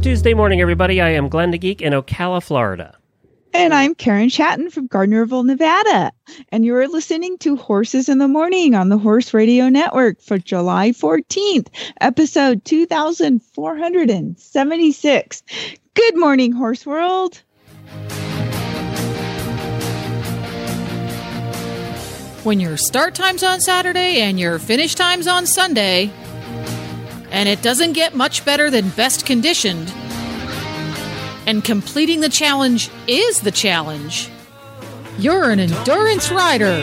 Good Tuesday morning, everybody. I am Glenn the Geek in Ocala, Florida. And I'm Karen Chatters from Gardnerville, Nevada. And you're listening to Horses in the Morning on the Horse Radio Network for July 14th, episode 2476. Good morning, Horse World. When your start time's on Saturday and your finish time's on Sunday, and it doesn't get much better than best conditioned, and completing the challenge is the challenge, you're an endurance rider.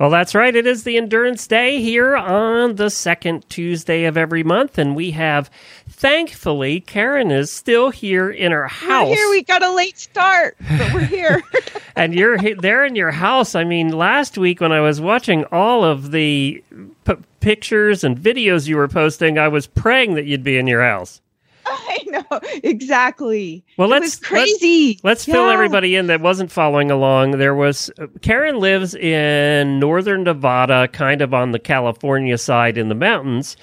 Well, that's right. It is the Endurance Day here on the second Tuesday of every month, and we have, thankfully, Karen is still here in her house. We're here. We got a late start, but we're here. and you're there in your house. I mean, last week when I was watching all of the p- pictures and videos you were posting, I was praying that you'd be in your house. I know exactly. Well, It let's was crazy. Let's fill Yeah. everybody in that wasn't following along. There was Karen lives in northern Nevada, kind of on the California side in the mountains,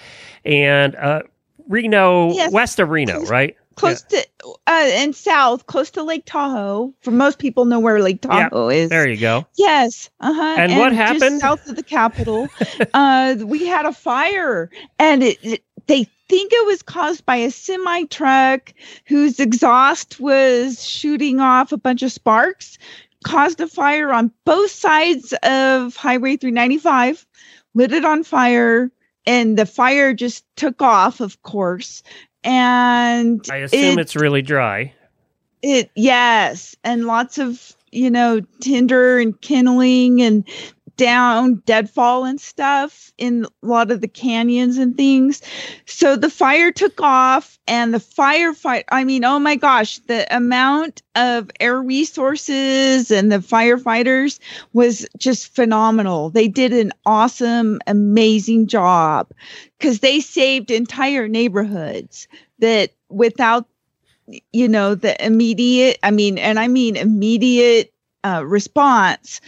and uh, Reno, Yes. west of Reno, right? Close to uh, and south, close to Lake Tahoe. For most people, know where Lake Yeah, Tahoe is. There you go. Yes. Uh huh. And what just happened? south of the capital? uh, we had a fire, and it, it- they think it was caused by a semi truck whose exhaust was shooting off a bunch of sparks. Caused a fire on both sides of Highway 395, lit it on fire, and the fire just took off. Of course. And I assume it- it's really dry. it yes, and lots of you know tinder and kindling and down deadfall and stuff in a lot of the canyons and things. So the fire took off, and the firefight. I mean, oh my gosh, the amount of air resources and the firefighters was just phenomenal. They did an awesome, amazing job because they saved entire neighborhoods that without you know the immediate i mean and i mean immediate uh, response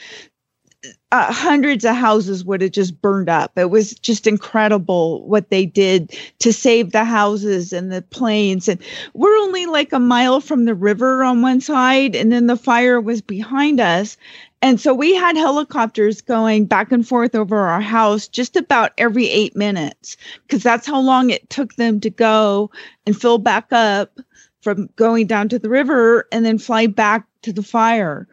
uh, hundreds of houses would have just burned up. It was just incredible what they did to save the houses and the planes and we're only like a mile from the river on one side and then the fire was behind us. And so we had helicopters going back and forth over our house just about every eight minutes because that's how long it took them to go and fill back up from going down to the river and then fly back to the fire.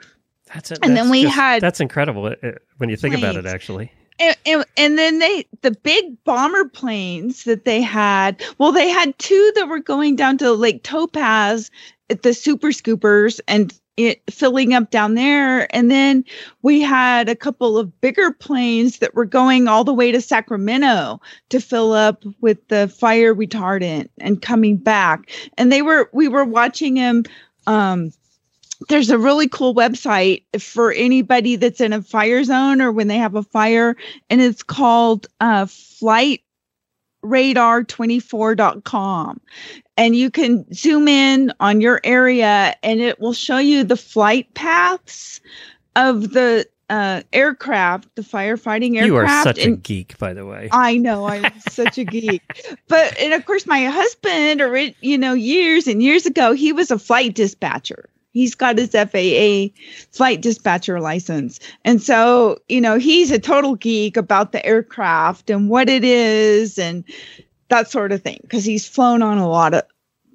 That's it. And then we had that's incredible uh, uh, when you think about it. Actually, And, and, and then they, the big bomber planes that they had, well, they had two that were going down to Lake Topaz the super scoopers and it filling up down there. And then we had a couple of bigger planes that were going all the way to Sacramento to fill up with the fire retardant and coming back. And they were, we were watching them. Um, there's a really cool website for anybody that's in a fire zone or when they have a fire, and it's called uh, flightradar24.com. And you can zoom in on your area and it will show you the flight paths of the uh, aircraft, the firefighting aircraft. you are such a geek, by the way. I know I'm such a geek. But and of course my husband or you know years and years ago he was a flight dispatcher. He's got his FAA flight dispatcher license. And so, you know, he's a total geek about the aircraft and what it is and that sort of thing because he's flown on a lot of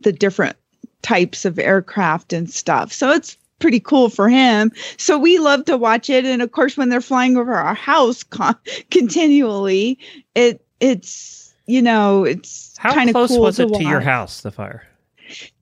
the different types of aircraft and stuff. So it's pretty cool for him. So we love to watch it and of course when they're flying over our house con- continually, it it's you know, it's kind of close cool was to it to your house? The fire.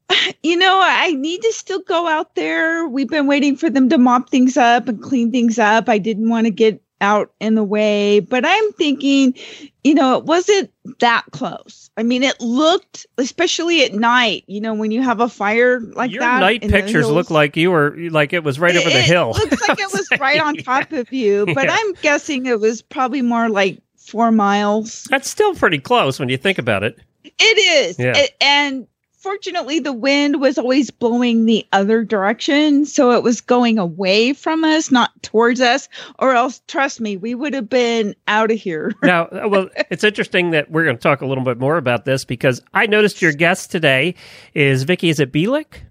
You know, I need to still go out there. We've been waiting for them to mop things up and clean things up. I didn't want to get out in the way. But I'm thinking, you know, it wasn't that close. I mean, it looked, especially at night, you know, when you have a fire like Your that. night pictures look like you were like it was right over the It- hill. It looks like it was right on top of you, but Yeah. I'm guessing it was probably more like four miles. That's still pretty close when you think about it. It is. Yeah. A- and fortunately, the wind was always blowing the other direction. So it was going away from us, not towards us, or else, trust me, we would have been out of here. Now, uh, well, it's interesting that we're going to talk a little bit more about this because I noticed your guest today is Vicky. Is it Beelik?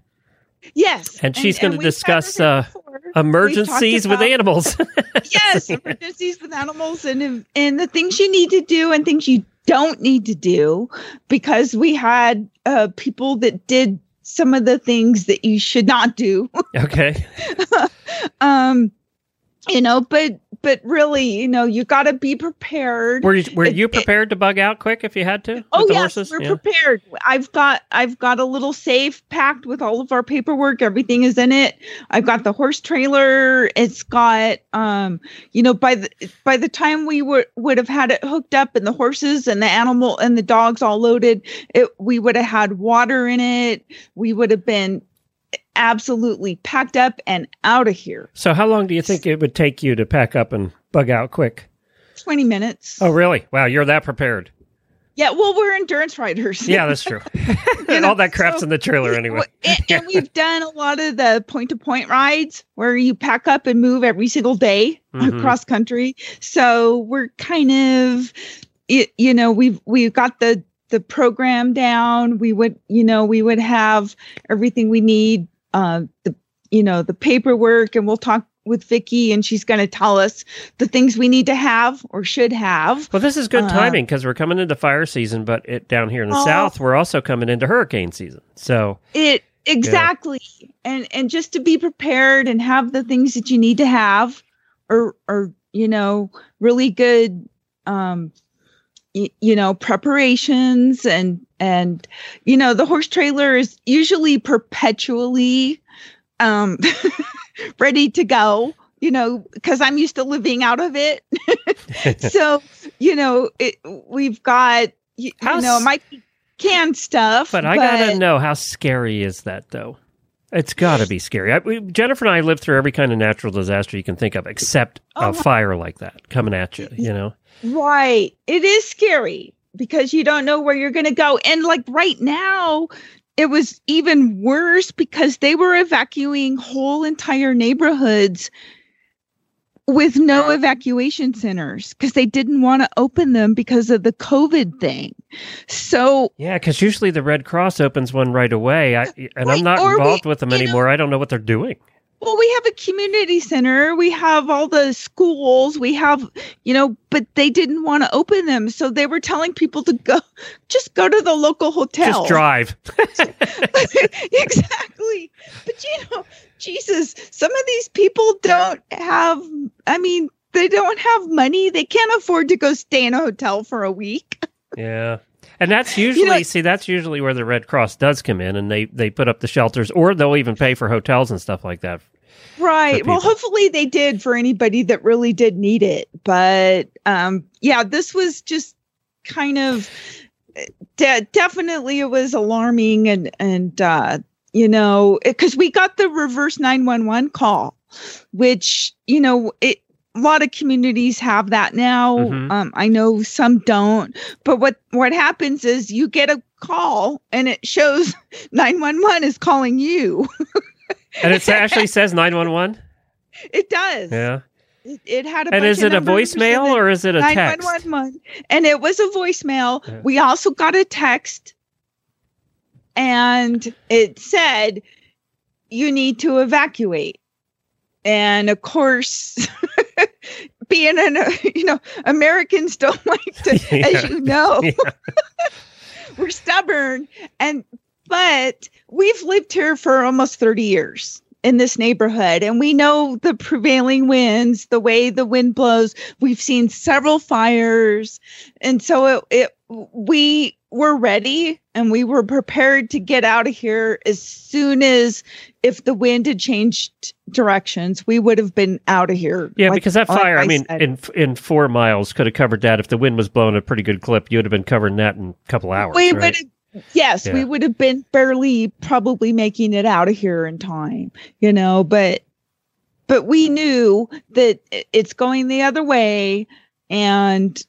yes. And she's gonna discuss, uh. Emergencies We've with animals. yes, emergencies with animals and and the things you need to do and things you don't need to do because we had uh, people that did some of the things that you should not do. okay. um, you know, but but really, you know, you got to be prepared. Were you, were It- you it- prepared to bug out quick if you had to? Oh yes, horses? we're Yeah. prepared. I've got I've got a little safe packed with all of our paperwork. Everything is in it. I've got the horse trailer. It's got um, you know, by the by the time we would would have had it hooked up and the horses and the animal and the dogs all loaded, it we would have had water in it. We would have been absolutely packed up and out of here. So, how long do you think it would take you to pack up and bug out quick? 20 minutes. Oh, really? Wow, you're that prepared. Yeah, well, we're endurance riders. Yeah, that's true. You know, All that crap's so- in the trailer anyway. And, and we've done a lot of the point to point rides where you pack up and move every single day Mhm. across country. So we're kind of, you know, we've we've got the the program down. We would, you know, we would have everything we need. Uh, the you know the paperwork, and we'll talk with Vicky, and she's going to tell us the things we need to have or should have. Well, this is good Uh, timing because we're coming into fire season, but it, down here in the Oh. south, we're also coming into hurricane season. So, it exactly and and just to be prepared and have the things that you need to have or or you know really good um y- you know preparations and and you know the horse trailer is usually perpetually um ready to go you know because i'm used to living out of it so you know it we've got you, you know s- it might be canned stuff but I gotta know how scary is that though? It's got to be scary. I, we, Jennifer and I lived through every kind of natural disaster you can think of, except Oh, a fire like that coming at you. You know, Right. It is scary because you don't know where you're going to go. And like right now, it was even worse because they were evacuating whole entire neighborhoods with no evacuation centers because they didn't want to open them because of the COVID thing. So, yeah, because usually the Red Cross opens one right away, I, and Right, I'm not or we- involved with them you know- anymore. I don't know what they're doing. Well, we have a community center, we have all the schools, we have, you know, but they didn't want to open them. So they were telling people to go, just go to the local hotel. Just drive. exactly. But you know, Jesus, some of these people don't have, I mean, they don't have money. They can't afford to go stay in a hotel for a week. Yeah. And that's usually see that's usually where the Red Cross does come in and they they put up the shelters or they'll even pay for hotels and stuff like that. Right. Well, hopefully they did for anybody that really did need it. But um yeah, this was just kind of de- definitely it was alarming and and uh you know, cuz we got the reverse 911 call which, you know, it a lot of communities have that now. Mhm. Um, I know some don't, but what what happens is you get a call and it shows 911 is calling you. And it actually says 911. It does. Yeah. It, it had a And is it a voicemail or is it a text? 911 and it was a voicemail. Yeah. We also got a text and it said you need to evacuate. And of course being an you know Americans don't like to as you know Yeah. we're stubborn and but we've lived here for almost 30 years in this neighborhood and we know the prevailing winds the way the wind blows we've seen several fires and so it, it we were ready and we were prepared to get out of here as soon as if the wind had changed directions, we would have been out of here. Yeah, Like- because that like fire, I, mean, said. in in four miles could have covered that. If the wind was blowing a pretty good clip, you would have been covering that in a couple hours. we right? would have yes we would have been barely probably making it out of here in time you know but but we knew that it's going the other way and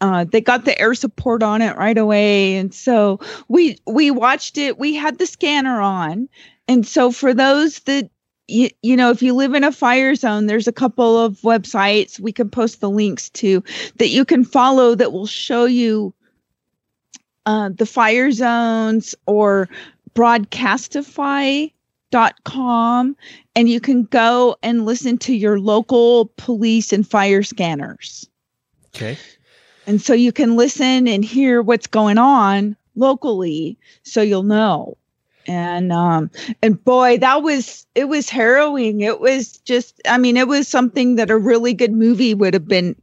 uh, they got the air support on it right away. And so we we watched it. We had the scanner on. And so for those that you, you know if you live in a fire zone there's a couple of websites. We can post the links to that you can follow that will show you uh, the fire zones or broadcastify.com and you can go and listen to your local police and fire scanners. Okay. and so you can listen and hear what's going on locally so you'll know. And um and boy that was it was harrowing. It was just i mean it was something that a really good movie would have been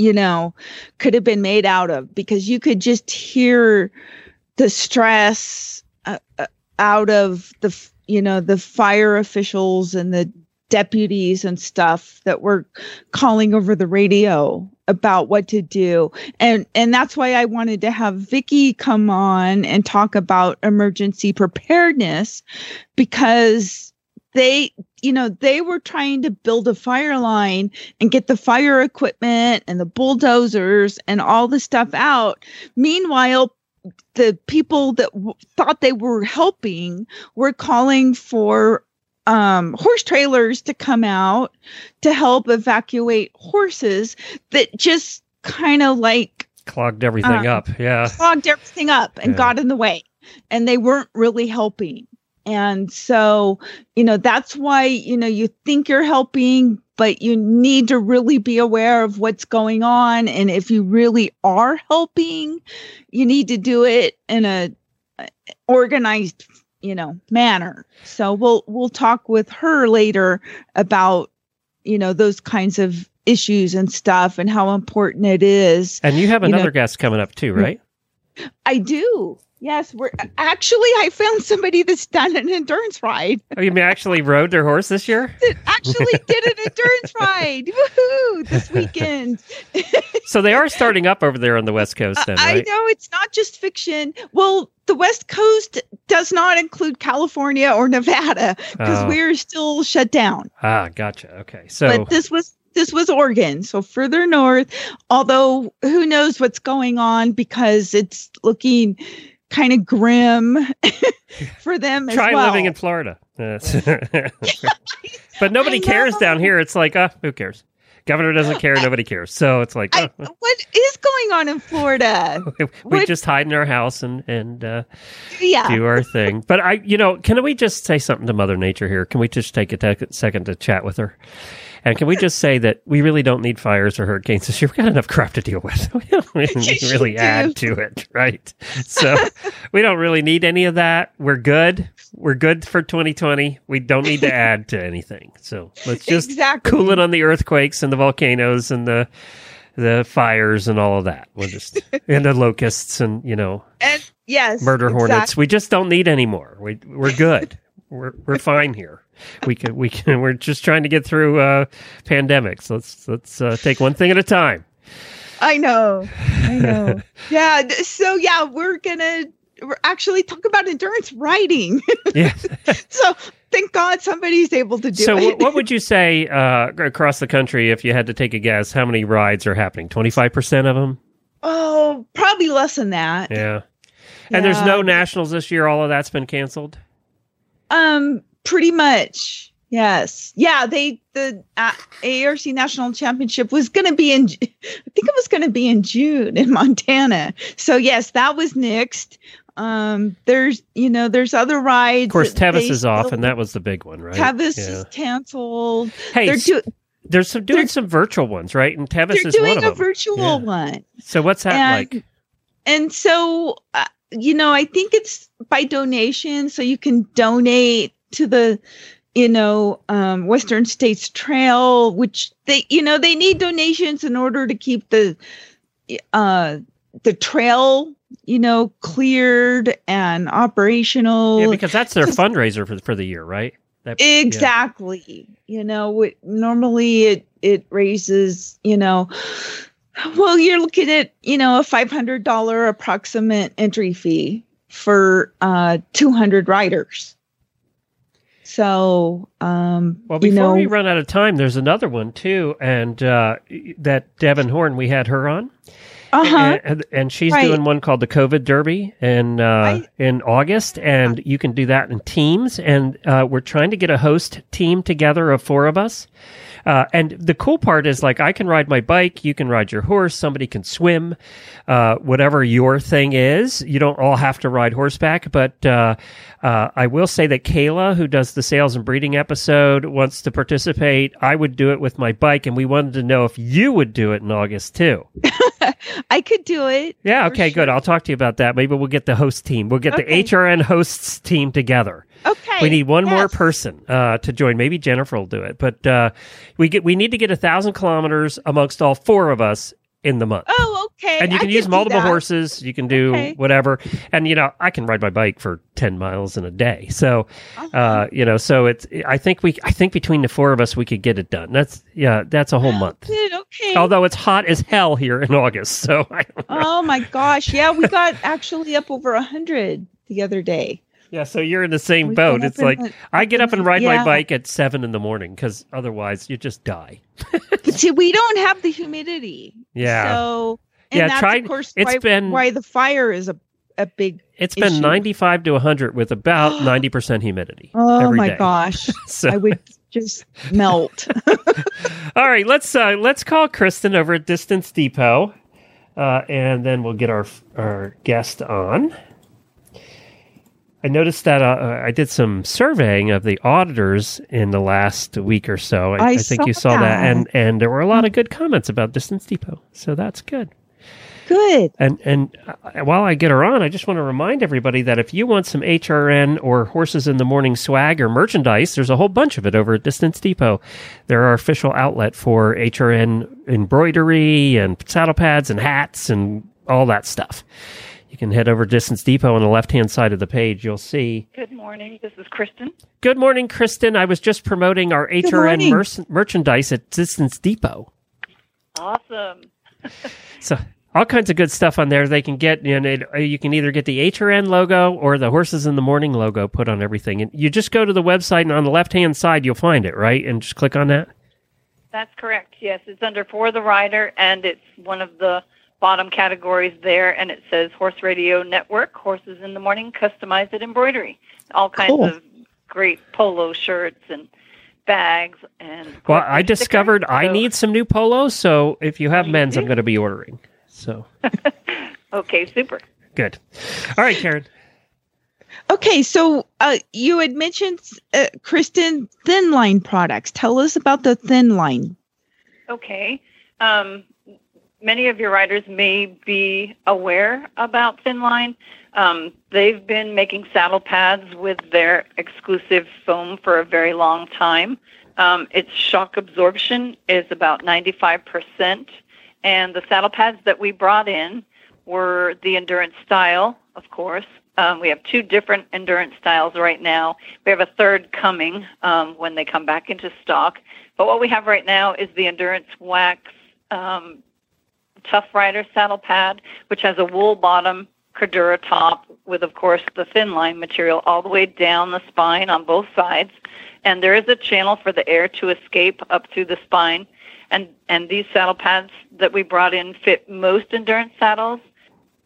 you know could have been made out of because you could just hear the stress uh, uh, out of the you know the fire officials and the deputies and stuff that were calling over the radio about what to do. And and that's why I wanted to have Vicky come on and talk about emergency preparedness because they you know they were trying to build a fire line and get the fire equipment and the bulldozers and all the stuff out meanwhile the people that w- thought they were helping were calling for um, horse trailers to come out to help evacuate horses that just kind of like Clogged everything Uh, up. Yeah. clogged everything up and Yeah. got in the way and they weren't really helping and so you know that's why you know you think you're helping but you need to really be aware of what's going on and if you really are helping you need to do it in a organized you know manner so we'll we'll talk with her later about you know those kinds of issues and stuff and how important it is And you have you know- another guest coming up too, right? I do. Yes, we're actually I found somebody that's done an endurance ride. Oh, you actually rode their horse this year? That actually did an endurance ride. Woohoo! This weekend. So they are starting up over there on the West Coast then, I know it's not just fiction. Well, the West Coast does not include California or Nevada because Oh. we're still shut down. Ah, gotcha. Okay. So but this was this was Oregon, so further north. Although who knows what's going on because it's looking kind of grim for them as try well. living in Florida. But nobody cares down here. It's like, uh, who cares? Governor doesn't care. Nobody cares. So it's like, I, oh, what is going on in Florida? we what- just hide in our house and and uh, yeah. do our thing. But I, you know, can we just say something to Mother Nature here? Can we just take a tec- second to chat with her? And can we just say that we really don't need fires or hurricanes this year? We've got enough crap to deal with. We don't really, really add to it, right? So we don't really need any of that. We're good. We're good for 2020. We don't need to add to anything. So let's just Exactly. cool it on the earthquakes and the volcanoes and the the fires and all of that. We'll just and the locusts and you know And yes, murder hornets. We just don't need any more. We we're good. we're we're fine here. We can we can. We're just trying to get through uh, pandemics. Let's let's uh, take one thing at a time. I know. I know. yeah. So yeah, we're gonna we're actually talk about endurance riding. Yeah. so thank God somebody's able to do so it. what, what would you say uh, across the country if you had to take a guess? How many rides are happening? Twenty five percent of them. oh, probably less than that. Yeah. And there's no nationals this year. All of that's been canceled. Um, pretty much. Yes. Yeah. They the uh, AERC National Championship was going to be in. I think it was going to be in June in Montana. So yes, that was nixed. Um, there's you know there's other rides. Of course, Tevis is off, and that was the big one, right? Tevis Yeah. is canceled. Hey, they're do- there's some doing they're- some virtual ones, right? And Tevis they're is one doing of a virtual Yeah. one. So what's that and- like? and so uh, you know i think it's by donation so you can donate to the you know um, western states trail which they you know they need donations in order to keep the uh the trail you know, cleared and operational. Yeah, because that's their fundraiser for for the year, right? That- yeah. Exactly. You know, what normally it it raises, you know, well, you're looking at, you know, a $500 approximate entry fee for uh 200 riders. So, um Well, you before know, we run out of time, there's another one too, and uh, that Devin Horn, we had her on, uh-huh. and, and she's Right. doing one called the COVID Derby in uh, Right. in August, and you can do that in teams. And uh, we're trying to get a host team together of four of us. Uh, and the cool part is like I can ride my bike, you can ride your horse, somebody can swim, uh, whatever your thing is. You don't all have to ride horseback, but uh, uh, I will say that Kayla, who does the sales and breeding episode, wants to participate. I would do it with my bike, and we wanted to know if you would do it in August too. I could do it. Yeah, okay, good. I'll talk to you about that. Maybe we'll get the host team. We'll get Okay. the HRN hosts team together. Okay. We need one more person uh, to join. Maybe Jennifer will do it, but uh, we get we need to get a thousand kilometers amongst all four of us in the month. Oh, okay. and you I can use multiple horses. You can do Okay. whatever. And you know, I can ride my bike for ten miles in a day. So, Uh-huh. uh, you know, so it's. I think we. I think between the four of us, we could get it done. That's yeah. That's a whole month. Good, okay. Although it's hot as hell here in August, so I don't know. oh my gosh. Yeah, we got actually up over a hundred the other day. Yeah, so you're in the same We boat. It's like the- I get up and ride Yeah. my bike at seven in the morning because otherwise you just die. See, we don't have the humidity. Yeah. So and Yeah, that's try- of course it's why, been- why the fire is a, a big It's been issue. 95 to 100 with about 90% humidity. oh my day. gosh. So, I would just melt. all right, let's uh, let's call Kristen over at Distance Depot, uh, and then we'll get our our guest on. I noticed that uh, I did some surveying of the auditors in the last week or so. I, I I think you saw saw that, that. and and there were a lot of good comments about Distance Depot, so that's good. Good. And and uh, while I get her on, I just want to remind everybody that if you want some HRN or Horses in the Morning swag or merchandise, there's a whole bunch of it over at Distance Depot. They're our official outlet for HRN embroidery and saddle pads and hats and all that stuff. You can head over to Distance Depot on the left hand side of the page. You'll see. Good morning. This is Kristen. Good morning, Kristen. I was just promoting our HRN morning. merc- merchandise at Distance Depot. Awesome. So all kinds of good stuff on there they can get and it, uh, you can either get the HRN logo or the Horses in the Morning logo put on everything. And you just go to the website and on the left hand side you'll find it, right? And just click on that. That's correct. Yes, it's under For the Rider, and it's one of the bottom categories there, and it says Horse Radio Network, Horses in the Morning, Customized at Embroidery. All kinds Cool. of great polo shirts and bags. and Well, I discovered stickers. I So- need some new polos, so if you have You men's, I'm going to be ordering. So Okay, super. good. All right, Karen. Okay, so uh, you had mentioned uh, Kristen Thinline products. Tell us about the Thinline. Okay. Um, many of your writers may be aware about Thinline. Um, they've been making saddle pads with their exclusive foam for a very long time. Um, its shock absorption is about 95%. And the saddle pads that we brought in were the endurance style, of course. Um, we have two different endurance styles right now. We have a third coming um, when they come back into stock. But what we have right now is the Endurance Wax um, Tough Rider saddle pad, which has a wool bottom, Cordura top, with, of course, the Thinline material all the way down the spine on both sides. And there is a channel for the air to escape up through the spine. And, and these saddle pads that we brought in fit most endurance saddles.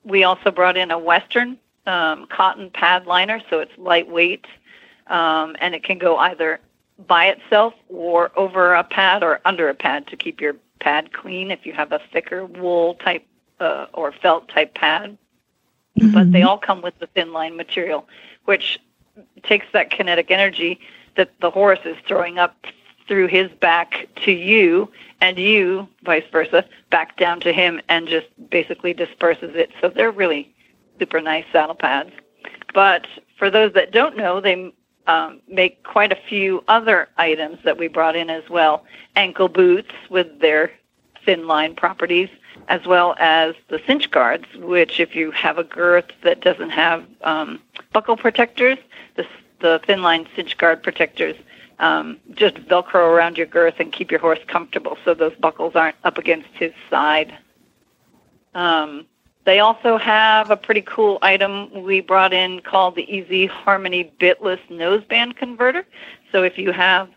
We also brought in a Western um, cotton pad liner, so it's lightweight, um, and it can go either by itself or over a pad or under a pad to keep your pad clean if you have a thicker wool type uh, or felt type pad. But they all come with the Thinline material, which takes that kinetic energy that the horse is throwing up through his back to you and you vice versa back down to him and just basically disperses it. So they're really super nice saddle pads. But for those that don't know they um, make quite a few other items that we brought in as well ankle boots with their Thinline properties as well as the cinch guards, which if you have a girth that doesn't have um, buckle protectors, the, the Thinline cinch guard protectors um, just velcro around your girth and keep your horse comfortable so those buckles aren't up against his side. Um, they also have a pretty cool item we brought in called the Easy Harmony Bitless Noseband Converter. So if you have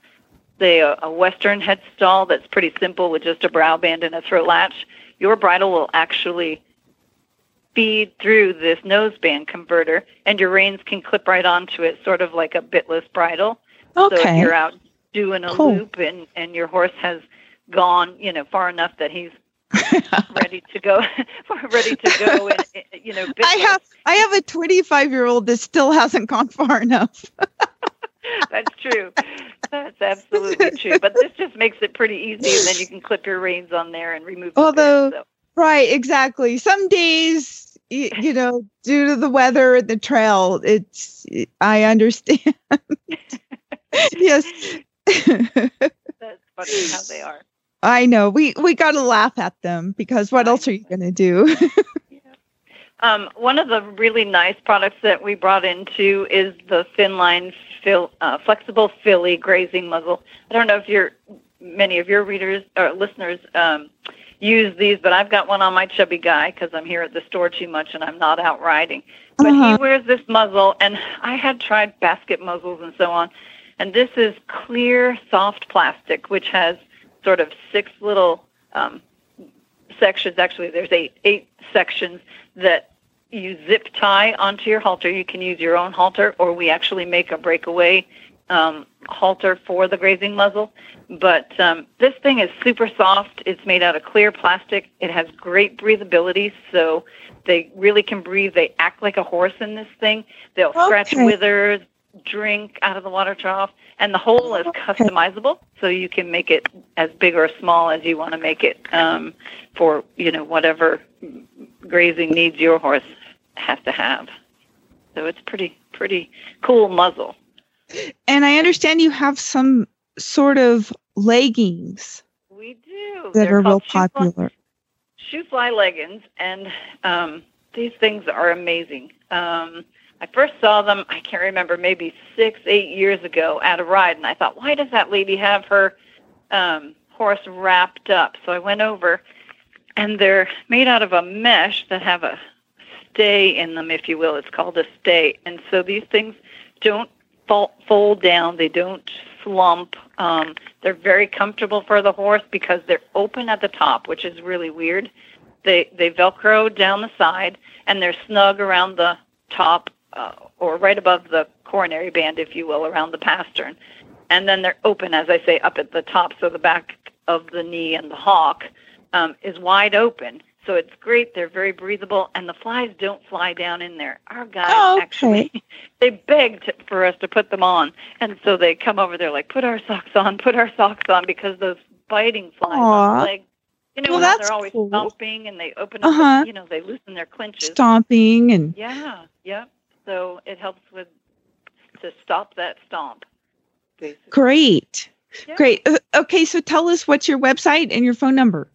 say a, a Western head stall that's pretty simple with just a brow band and a throat latch, your bridle will actually feed through this noseband converter, and your reins can clip right onto it, sort of like a bitless bridle. Okay. So if you're out doing a Cool. loop and and your horse has gone, you know, far enough that he's ready to go, ready to go, and eh, eh, you know, I have I have a 25 year old that still hasn't gone far enough. That's true. That's absolutely true. But this just makes it pretty easy, and then you can clip your reins on there and remove. Although- bit, so. Right, exactly. Some days, you, you know, due to the weather and the trail, it's I understand. yes. that's funny how they are. I know. We we got to laugh at them because what else are you going to do? Um, one of the really nice products that we brought into is the Thinline fill, uh, flexible filly grazing muzzle. I don't know if your many of your readers or listeners um, use these, but I've got one on my chubby guy because I'm here at the store too much and I'm not out riding. But Uh-huh. he wears this muzzle, and I had tried basket muzzles and so on, and this is clear, soft plastic, which has sort of six little um, sections. Actually, there's eight eight sections that you zip tie onto your halter. You can use your own halter, or we actually make a breakaway um, halter for the grazing muzzle. But um, this thing is super soft. It's made out of clear plastic. It has great breathability, so they really can breathe. They act like a horse in this thing. They'll scratch withers, drink out of the water trough, and the hole is customizable, so you can make it as big or small as you want to make it um, for you know whatever grazing needs your horse has to have. So it's pretty pretty cool muzzle. and I understand you have some sort of leggings We do. that They're are real called shoe fly- popular. shoe fly leggings, and um, these things are amazing. Um, I first saw them, I can't remember, maybe six, eight years ago at a ride, and I thought, why does that lady have her um, horse wrapped up? So I went over, and they're made out of a mesh that have a stay in them, if you will. It's called a stay, and so these things don't fold down. They don't slump. Um, they're very comfortable for the horse because they're open at the top, which is really weird. They they velcro down the side and they're snug around the top uh, or right above the coronary band, if you will, around the pastern. And then they're open, as I say, up at the top, so the back of the knee and the hock um, is wide open. So it's great. They're very breathable, and the flies don't fly down in there. Our guys Oh, okay. actually they begged for us to put them on, and so they come over there like, put our socks on, put our socks on, because those biting flies on the leg. You know, Well, they're always cool. stomping and they open up, Uh-huh. you know, they loosen their clinches. Stomping and Yeah, yep. So it helps with to stop that stomp. Basically. great. Yeah. Great. Uh, Okay, so tell us what's your website and your phone number.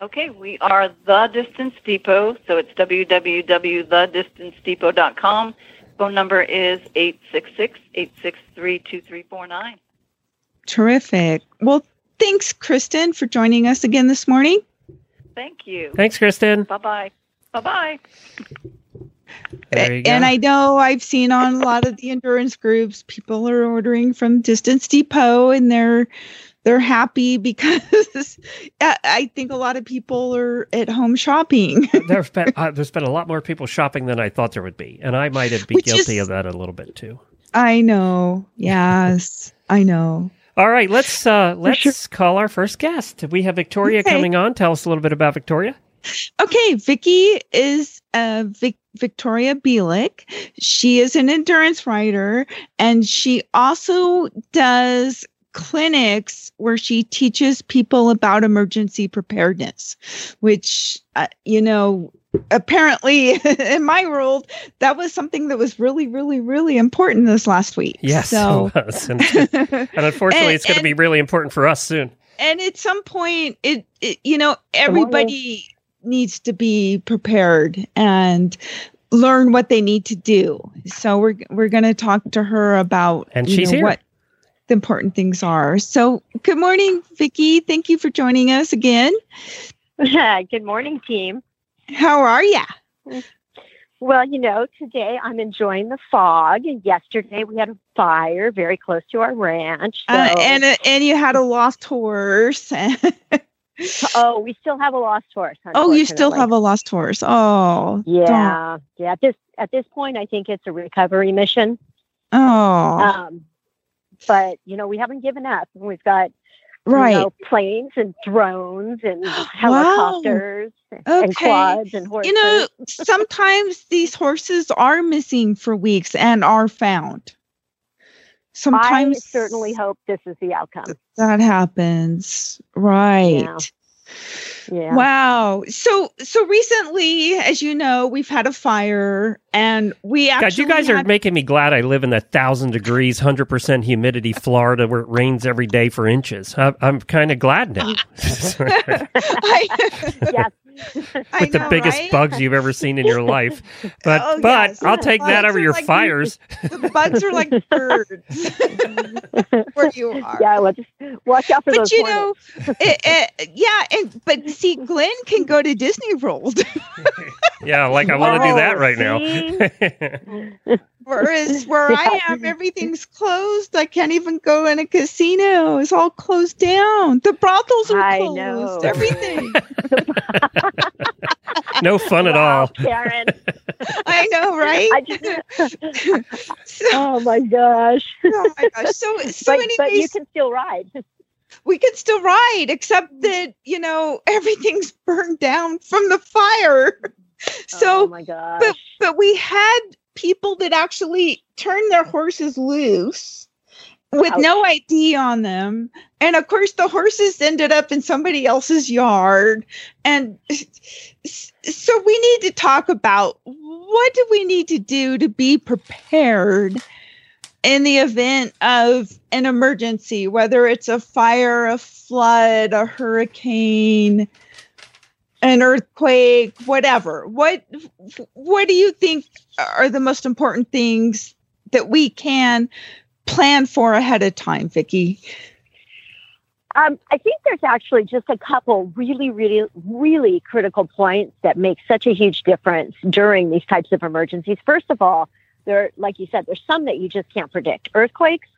Okay, we are the Distance Depot, so it's www.thedistancedepot.com. Phone number is 866-863-2349. Terrific. Well, thanks, Kristen, for joining us again this morning. Thank you. Thanks, Kristen. Bye-bye. Bye-bye. And I know I've seen on a lot of the endurance groups, people are ordering from Distance Depot, and they're they're happy because I I think a lot of people are at home shopping. there's been uh, there's been a lot more people shopping than I thought there would be, and I might have been guilty is- of that a little bit too. I know. Yes, I know. All right, let's uh, let's sure. call our first guest. We have Victoria Okay. coming on. Tell us a little bit about Victoria. Okay, Vicky is uh, Vic- Victoria Beelik. She is an endurance rider, and she also does clinics where she teaches people about emergency preparedness, which, uh, you know, apparently in my world, that was something that was really, really, really important this last week. Yes, So. it was. and, and unfortunately, And- it's going to be really important for us soon. and at some point it, it you know everybody needs to be prepared and learn what they need to do. So we're we're going to talk to her about And you she's know, here. what the important things are. So good morning, Vicki. Thank you for joining us again. Good morning, team. How are you? Well, you know, today I'm enjoying the fog. Yesterday we had a fire very close to our ranch. So, Uh, and uh, and you had a lost horse. oh, we still have a lost horse. oh, you still have a lost horse. Oh, Yeah, yeah. At this at this point, I think it's a recovery mission. Oh, Um, but you know, we haven't given up. We've got right. you know, planes and drones and helicopters and Okay. quads and horses. you know, sometimes these horses are missing for weeks and are found. Sometimes I certainly hope this is the outcome. that happens. Right. Yeah. Wow. So so recently, as you know, we've had a fire and we actually God, you guys are making me glad I live in the thousand degrees, hundred percent humidity Florida, where it rains every day for inches. I, I'm kind of glad now. I, yes. I With the know, biggest right? bugs you've ever seen in your life, but Oh, but yes. I'll take that over your like- fires. The bugs are like birds where you are. Yeah, well, just watch out for but those. you hornets. know, it, it, yeah, and but see, Glenn can go to Disney World, Yeah, like I want to do that Oh, right now. Oh, whereas where I am, everything's closed. I can't even go in a casino; it's all closed down. The brothels are I closed. know. Everything. no fun at Wow, all. Karen. I know, right? I just, so, oh my gosh. oh my gosh. So, so but, but you can still ride. we can still ride, except that you know everything's burned down from the fire. So, oh my but but we had people that actually turned their horses loose with Ouch. no ID on them. And of course, the horses ended up in somebody else's yard. And so we need to talk about what do we need to do to be prepared in the event of an emergency, whether it's a fire, a flood, a hurricane, an earthquake, whatever. What what do you think are the most important things that we can plan for ahead of time, Vicki? Um, I think there's actually just a couple really, really, really critical points that make such a huge difference during these types of emergencies. First of all, there, like you said, there's some that you just can't predict. Earthquakes,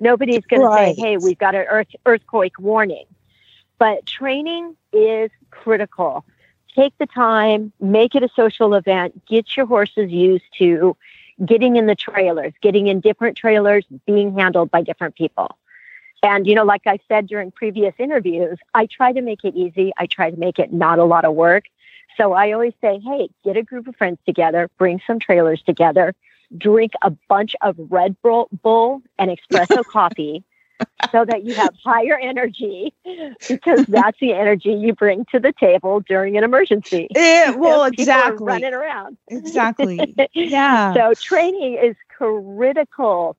nobody's going Right. to say, "Hey, we've got an earth earthquake warning." But training is critical. Take the time, make it a social event, get your horses used to getting in the trailers, getting in different trailers, being handled by different people. And, you know, like I said during previous interviews, I try to make it easy. I try to make it not a lot of work. So I always say, hey, get a group of friends together, bring some trailers together, drink a bunch of Red Bull, and espresso coffee so that you have higher energy because that's the energy you bring to the table during an emergency. Eh, well, exactly. running around. Exactly. Yeah. So training is critical.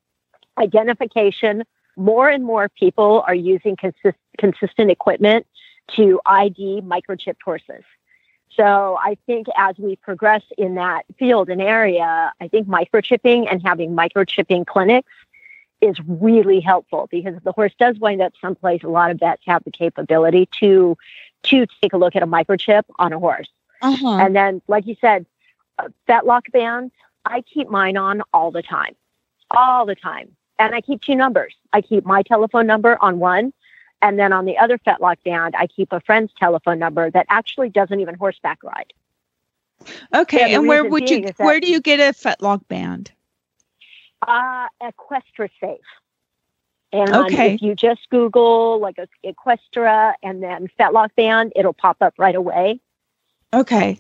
Identification. More and more people are using consist- consistent equipment to ID microchipped horses. So I think as we progress in that field and area, I think microchipping and having microchipping clinics is really helpful because if the horse does wind up someplace, a lot of vets have the capability to to take a look at a microchip on a horse. Uh-huh. And then, like you said, uh, fetlock bands, I keep mine on all the time, all the time. And I keep two numbers. I keep my telephone number on one. And then on the other fetlock band, I keep a friend's telephone number that actually doesn't even horseback ride. Okay. The and where would you where do you get a fetlock band? Uh, Equestra Safe. And Okay. if you just Google like a Equestra and then fetlock band, it'll pop up right away. Okay.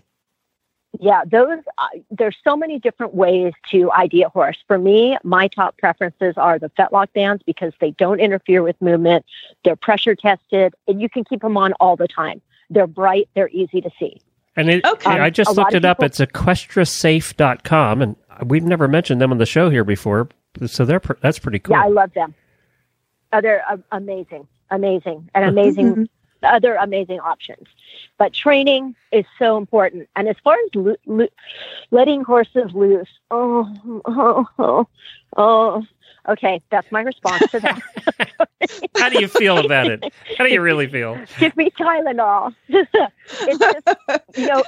Yeah, those. Uh, there's so many different ways to ID a horse. For me, my top preferences are the fetlock bands because they don't interfere with movement. They're pressure tested, and you can keep them on all the time. They're bright. They're easy to see. And it, Okay. I just Um, a lot looked of it up. people- It's equestrisafe.com, and we've never mentioned them on the show here before. So they're pr- that's pretty cool. Yeah, I love them. Uh, they're uh, amazing, amazing, and amazing. other amazing options. But training is so important. And as far as lo- lo- letting horses loose, oh, oh, oh, oh. Okay, that's my response to that. How do you feel about it? How do you really feel? Give me Tylenol. it's just, you know,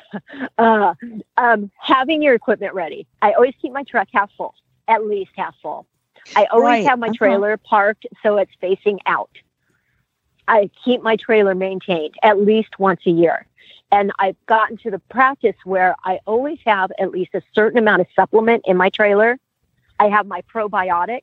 uh, um, having your equipment ready. I always keep my truck half full, at least half full. I always Right, have my uh-huh. trailer parked so it's facing out. I keep my trailer maintained at least once a year. And I've gotten to the practice where I always have at least a certain amount of supplement in my trailer. I have my probiotic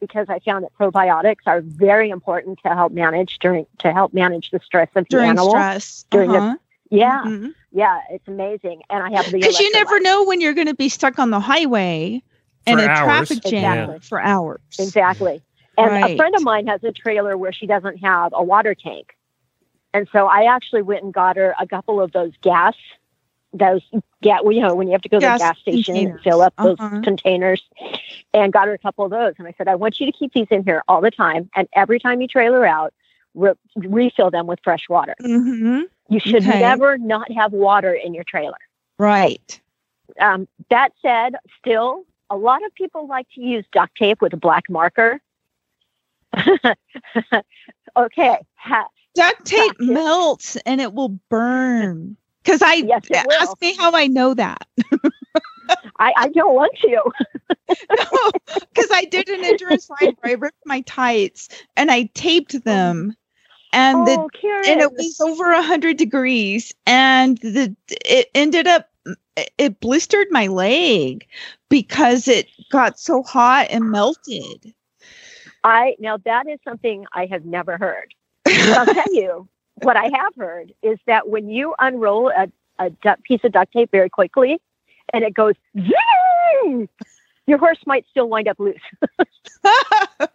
because I found that probiotics are very important to help manage during to help manage the stress of the During animal. stress. During the- uh-huh. Yeah, yeah, it's amazing. And I have the Because you never electrolytes. know when you're going to be stuck on the highway in For a hours. traffic jam Exactly. for hours. Exactly. And a friend of mine has a trailer where she doesn't have a water tank. And so I actually went and got her a couple of those gas, those gas, well, you know, when you have to go to Gas the gas station and fill up those Uh-huh. containers, and got her a couple of those. And I said, I want you to keep these in here all the time. And every time you trailer out, re- refill them with fresh water. hmm You should Okay. never not have water in your trailer. Right. Um, that said, still, a lot of people like to use duct tape with a black marker. okay. Ha- Duct tape melts and it will burn. Because I Yes, ask me how I know that. I, I don't want to. Because I did an endurance ride where I ripped my tights and I taped them, and the oh, Karen. and it was over a hundred degrees, and the it ended up it blistered my leg because it got so hot and melted. I now that is something I have never heard. I'll tell you what I have heard is that when you unroll a, a piece of duct tape very quickly, and it goes, zoom, your horse might still wind up loose.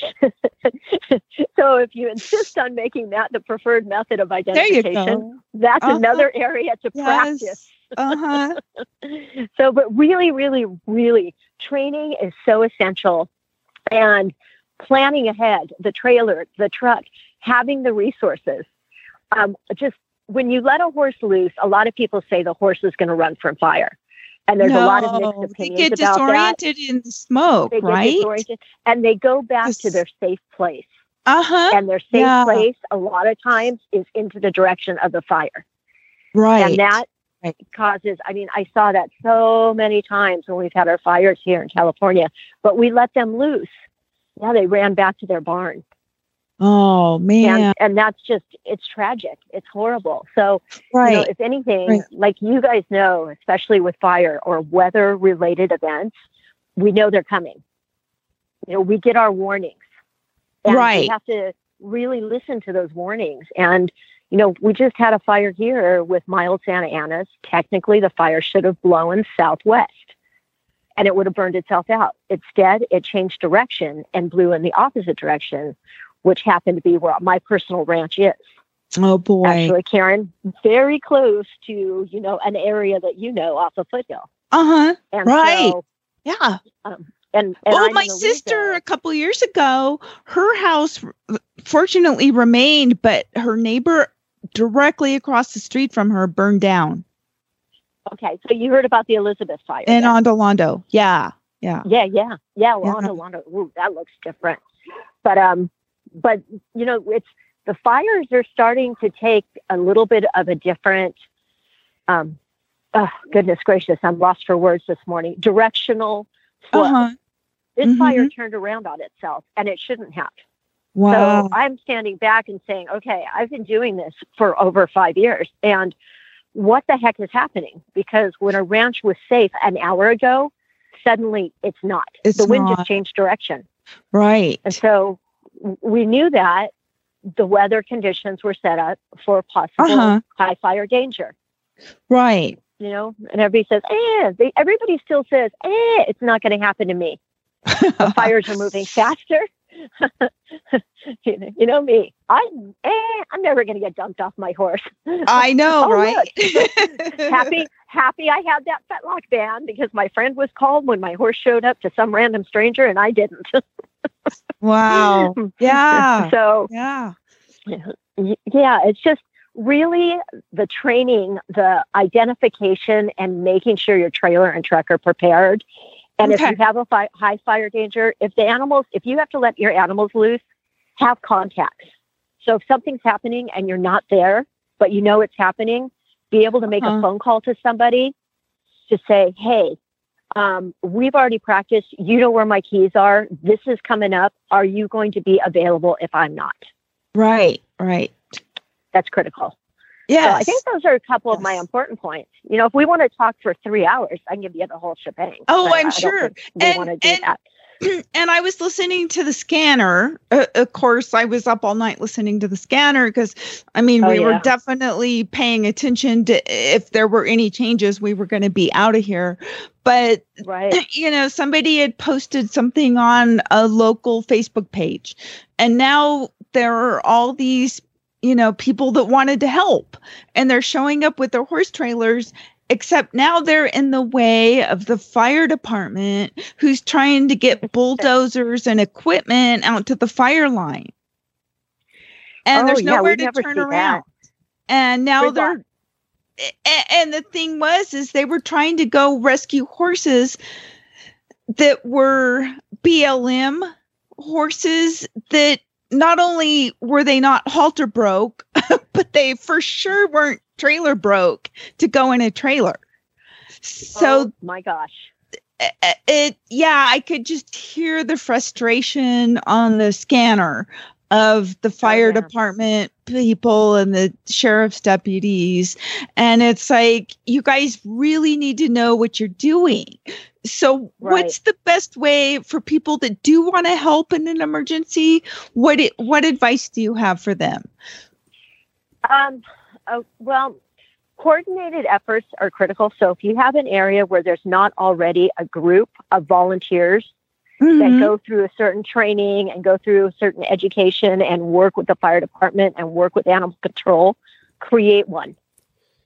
so if you insist on making that the preferred method of identification, that's Uh-huh. another area to practice. Uh huh. so but really really really training is so essential and planning ahead the trailer the truck having the resources um, just when you let a horse loose a lot of people say the horse is going to run from fire and there's a lot of No, mixed they get about that disoriented in the smoke, they get right? disoriented and they go back to their safe place Uh huh. and their safe Yeah. place a lot of times is into the direction of the fire Right. and that Right. causes i mean i saw that so many times when we've had our fires here in california but we let them loose yeah they ran back to their barn oh man. and and that's just it's tragic it's horrible so right. you know if anything Right. like you guys know especially with fire or weather related events we know they're coming you know we get our warnings and Right. we have to really listen to those warnings and you know we just had a fire here with mild santa anas technically the fire should have blown southwest and it would have burned itself out instead it changed direction and blew in the opposite direction which happened to be where my personal ranch is oh boy. actually, Karen, very close to you know an area that you know off of Foothill. Uh huh. And Right. So, Yeah. um, and, and well, I'm my sister a couple years ago, her house fortunately remained, but her neighbor directly across the street from her burned down Okay, so you heard about the Elizabeth fire? in. Ondolondo. Yeah. Yeah. Yeah, yeah, yeah. Well, Yeah. on ooh, that looks different. But um, but you know, it's the fires are starting to take a little bit of a different. Um, oh goodness gracious, I'm lost for words this morning. Directional flow. Uh huh. This Mhm. fire turned around on itself, and it shouldn't have. Wow. So I'm standing back and saying, okay, I've been doing this for over five years. And what the heck is happening? Because when a ranch was safe an hour ago, suddenly it's not. It's the wind not. just changed direction. right. And so we knew that the weather conditions were set up for possible Uh-huh. high fire danger. Right. You know, and everybody says, eh, they, everybody still says, eh, it's not going to happen to me. The fires are moving faster. you, know, me. I'm, eh, I'm never going to get dumped off my horse. I know, Oh, right? happy, happy I had that fetlock ban because my friend was called when my horse showed up to some random stranger and I didn't. Wow. Yeah. so, Yeah. Yeah, it's just really the training, the identification, and making sure your trailer and truck are prepared. And Okay. if you have a fi- high fire danger, if the animals, if you have to let your animals loose, have contacts. So if something's happening and you're not there, but you know it's happening, be able to make Uh-huh. a phone call to somebody to say, hey, um, we've already practiced. You know where my keys are. This is coming up. Are you going to be available if I'm not? Right, right. That's critical. Yeah. So I think those are a couple of my important points. You know, if we want to talk for three hours, I can give you the whole shebang. Oh, I I'm don't sure. And- want to do and- that. and I was listening to the scanner. Uh, of course, I was up all night listening to the scanner because, I mean, Oh, we were definitely paying attention to if there were any changes, we were going to be out of here. But, Right. you know, somebody had posted something on a local Facebook page, and now there are all these, you know, people that wanted to help, and they're showing up with their horse trailers except now they're in the way of the fire department who's trying to get bulldozers and equipment out to the fire line. And Oh, there's nowhere we to turn around. And now We've they're and the thing was is they were trying to go rescue horses that were BLM horses that not only were they not halter broke, but they for sure weren't trailer broke to go in a trailer. So oh, my gosh. uh, it yeah i could just hear the frustration on the scanner of the fire yeah. department people and the sheriff's deputies and it's like you guys really need to know what you're doing so what's the best way for people that do want to help in an emergency what it, what advice do you have for them Um, uh, well, coordinated efforts are critical. So if you have an area where there's not already a group of volunteers that Mhm. go through a certain training and go through a certain education and work with the fire department and work with animal control, create one.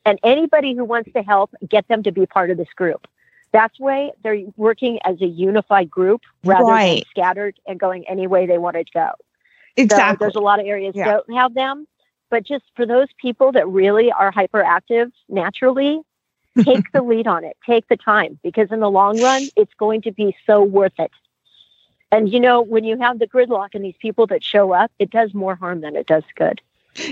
And anybody who wants to help, get them to be part of this group. That's way they're working as a unified group rather than scattered and going any way they want to go. So exactly there's a lot of areas Yeah. don't have them, but just for those people that really are hyperactive naturally, take the lead on it. Take the time because in the long run, it's going to be so worth it. And you know, when you have the gridlock and these people that show up, it does more harm than it does good.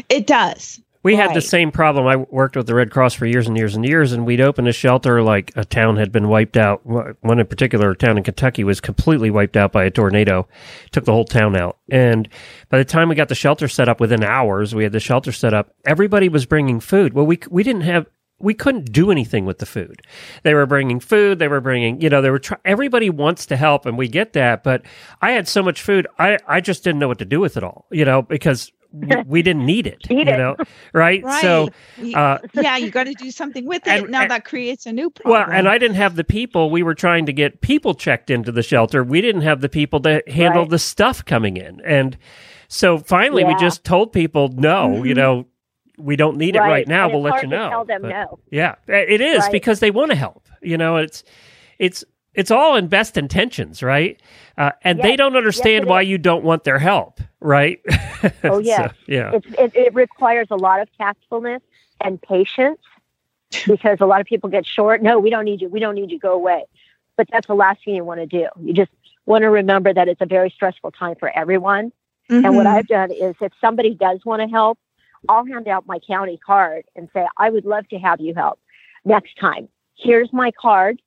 it does We had the same problem. I worked with the Red Cross for years and years and years, and we'd open a shelter like a town had been wiped out. One in particular, a town in Kentucky, was completely wiped out by a tornado, took the whole town out. And by the time we got the shelter set up, within hours, we had the shelter set up. Everybody was bringing food. Well, we we didn't have. We couldn't do anything with the food. They were bringing food. They were bringing, you know, they were. Try- everybody wants to help, and we get that. But I had so much food, I I just didn't know what to do with it all, you know, because we, didn't need it, you know, right? right So uh, yeah you got to do something with it And- now and- that creates a new problem well, and I didn't have the people. We were trying to get people checked into the shelter. We didn't have the people to handle Right. the stuff coming in. And so finally we just told people, no, Mm-hmm. you know, we don't need it right now. And we'll let you know. Tell them But, no. Yeah, it is Right. because they want to help. You know, it's, it's, it's all in best intentions, right? Uh, and they don't understand it why is. you don't want their help, right? Oh, So, yes. yeah. It's, it, it requires a lot of tactfulness and patience because a lot of people get short. No, we don't need you. We don't need you. Go away. But that's the last thing you want to do. You just want to remember that it's a very stressful time for everyone. And what Mhm. I've done is if somebody does want to help, I'll hand out my county card and say, I would love to have you help next time. Here's my card.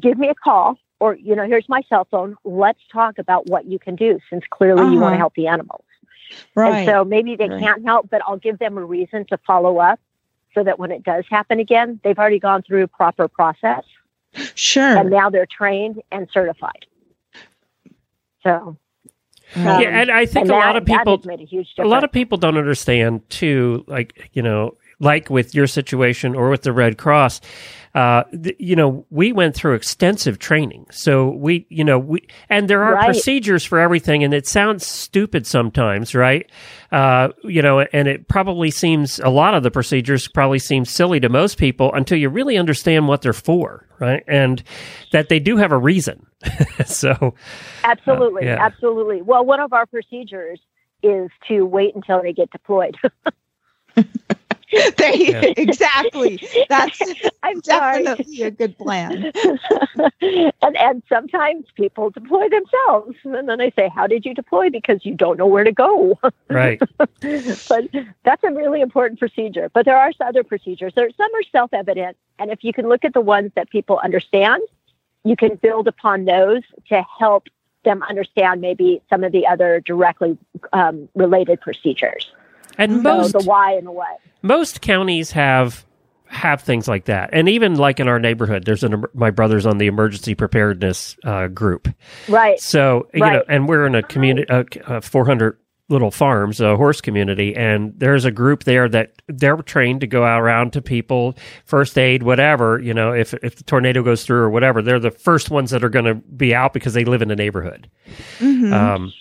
Give me a call or, you know, here's my cell phone. Let's talk about what you can do since clearly you want Uh-huh. to help the animals. right And so maybe they Right. can't help, but I'll give them a reason to follow up so that when it does happen again, they've already gone through proper process sure and now they're trained and certified. So, Right. um, yeah, and I think and a lot of people made a huge a lot of people don't understand too like you know like with your situation or with the red cross uh, th- you know we went through extensive training so we you know we and there are Right. procedures for everything and it sounds stupid sometimes right uh, you know and it probably seems a lot of the procedures probably seem silly to most people until you really understand what they're for right and that they do have a reason so Absolutely, yeah. absolutely. Well, one of our procedures is to wait until they get deployed. There you- Yeah. exactly. That's I'm sorry. definitely a good plan. and and sometimes people deploy themselves, and then I say, "How did you deploy?" Because you don't know where to go. Right. but that's a really important procedure. But there are other procedures. There some are self-evident, and if you can look at the ones that people understand, you can build upon those to help them understand maybe some of the other directly um, related procedures. And So most the why and the what. most counties have have things like that, and even like in our neighborhood, there's an my brother's on the emergency preparedness uh, group. Right. So you know, and we're in a community, uh, uh, 400 little farms, a horse community, and there's a group there that they're trained to go out around to people, first aid, whatever. You know, if if the tornado goes through or whatever, they're the first ones that are going to be out because they live in the neighborhood. Mhm. Um,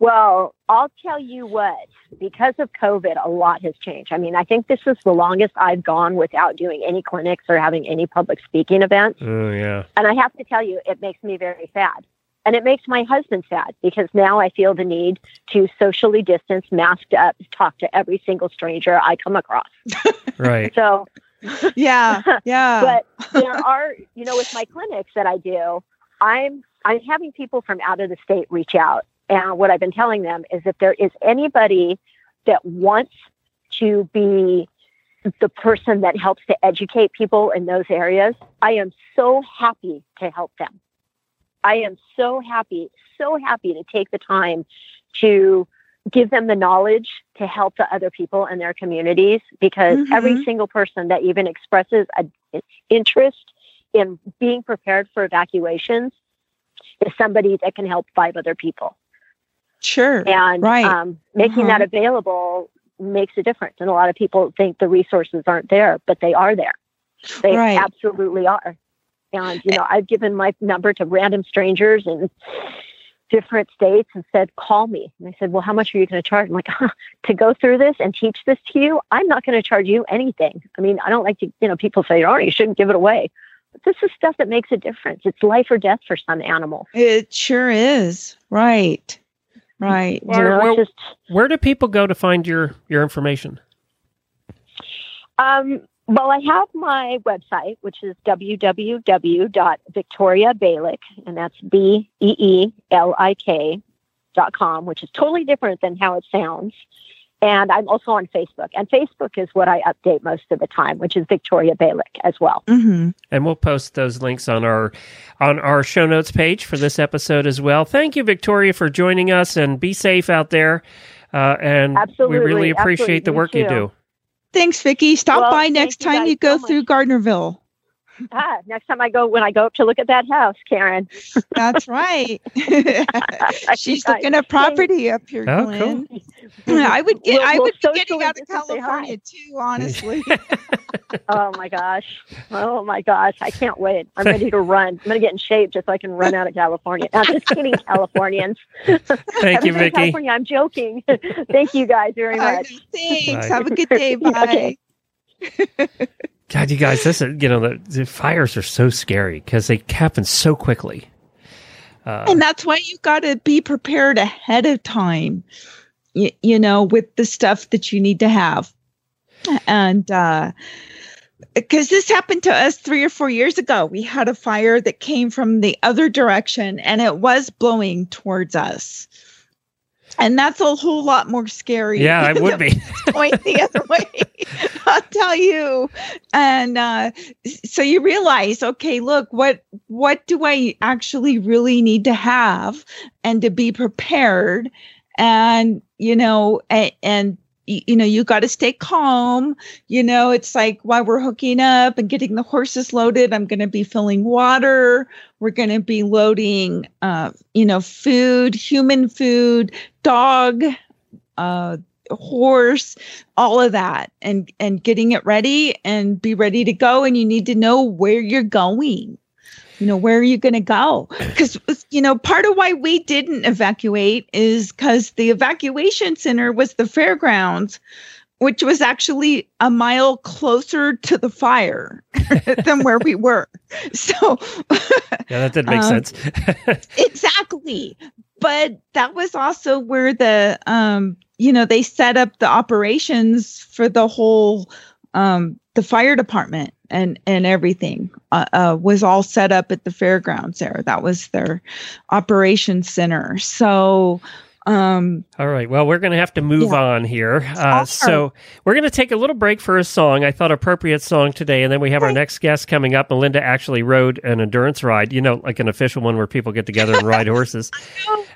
Well, I'll tell you what, because of COVID, a lot has changed. I mean, I think this is the longest I've gone without doing any clinics or having any public speaking events. oh yeah, And I have to tell you, it makes me very sad. And it makes my husband sad because now I feel the need to socially distance, masked up, talk to every single stranger I come across. right. So, Yeah, yeah. but there are, you know, with my clinics that I do, I'm I'm having people from out of the state reach out, and what I've been telling them is if there is anybody that wants to be the person that helps to educate people in those areas, I am so happy to help them. I am so happy, so happy to take the time to give them the knowledge to help the other people in their communities because every Mhm. single person that even expresses an interest in being prepared for evacuations is somebody that can help five other people sure. and Right. um, making Uh-huh. that available makes a difference and a lot of people think the resources aren't there but they are there they Right. absolutely are and you know i've given my number to random strangers in different states and said call me and they said well how much are you going to charge i'm like to go through this and teach this to you i'm not going to charge you anything i mean i don't like to you know people say oh you shouldn't give it away but this is stuff that makes a difference it's life or death for some animals It sure is. Right. Right. Where- where- just Where do people go to find your your information? Um, well, I have my website, which is www.victoriabeelik, and that's B E E L I K dot com, which is totally different than how it sounds. And I'm also on Facebook, and Facebook is what I update most of the time, which is Victoria Beelik as well. hmm and we'll post those links on our on our show notes page for this episode as well. Thank you, Victoria, for joining us, and be safe out there. Uh, and Absolutely, we really appreciate absolutely. the work you do. Thanks, Vicki. Stop Well, by next you time you go so much. through Gardnerville. Ah, next time I go, when I go up to look at that house, Karen, That's right. She's looking at property up here, Oh, Glenn. I would get. We'll- I we'll would be socially getting out of distance say hi. California too. Honestly. Oh my gosh. Oh my gosh. I can't wait. I'm ready to run. I'm going to get in shape just so I can run out of California. I'm just kidding, Californians. Thank you, Haven't been to Vicky. California. I'm joking. Thank you guys very much. know. Thanks. Bye. Have a good day. Bye. Okay. God, you guys, this is you know the, the fires are so scary because they happen so quickly. Uh, and that's why you got to be prepared ahead of time you, you know with the stuff that you need to have. And uh because this happened to us three or four years ago. We had a fire that came from the other direction and it was blowing towards us and that's a whole lot more scary yeah, it would be. point the other way. I'll tell you. And uh, so you realize, okay, look, what what do I actually really need to have, and to be prepared, and you know, and, and y- you know, you got to stay calm. You know, it's like while we're hooking up and getting the horses loaded, I'm going to be filling water. We're going to be loading, uh, you know, food, human food, dog, uh, horse, all of that, and and getting it ready and be ready to go. And you need to know where you're going. You know, where are you going to go? Because, you know, part of why we didn't evacuate is because the evacuation center was the fairgrounds, which was actually a mile closer to the fire than where we were. So, Yeah, that did make Um, sense. exactly but that was also where the um you know they set up the operations for the whole um the fire department and and everything uh, uh, was all set up at the fairgrounds there. That was their operations center. So um All right. Well, we're going to have to move Yeah. on here. Uh, so we're going to take a little break for a song. I thought appropriate song today, and then we have our next guest coming up. Melinda actually rode an endurance ride. You know, like an official one where people get together and ride horses.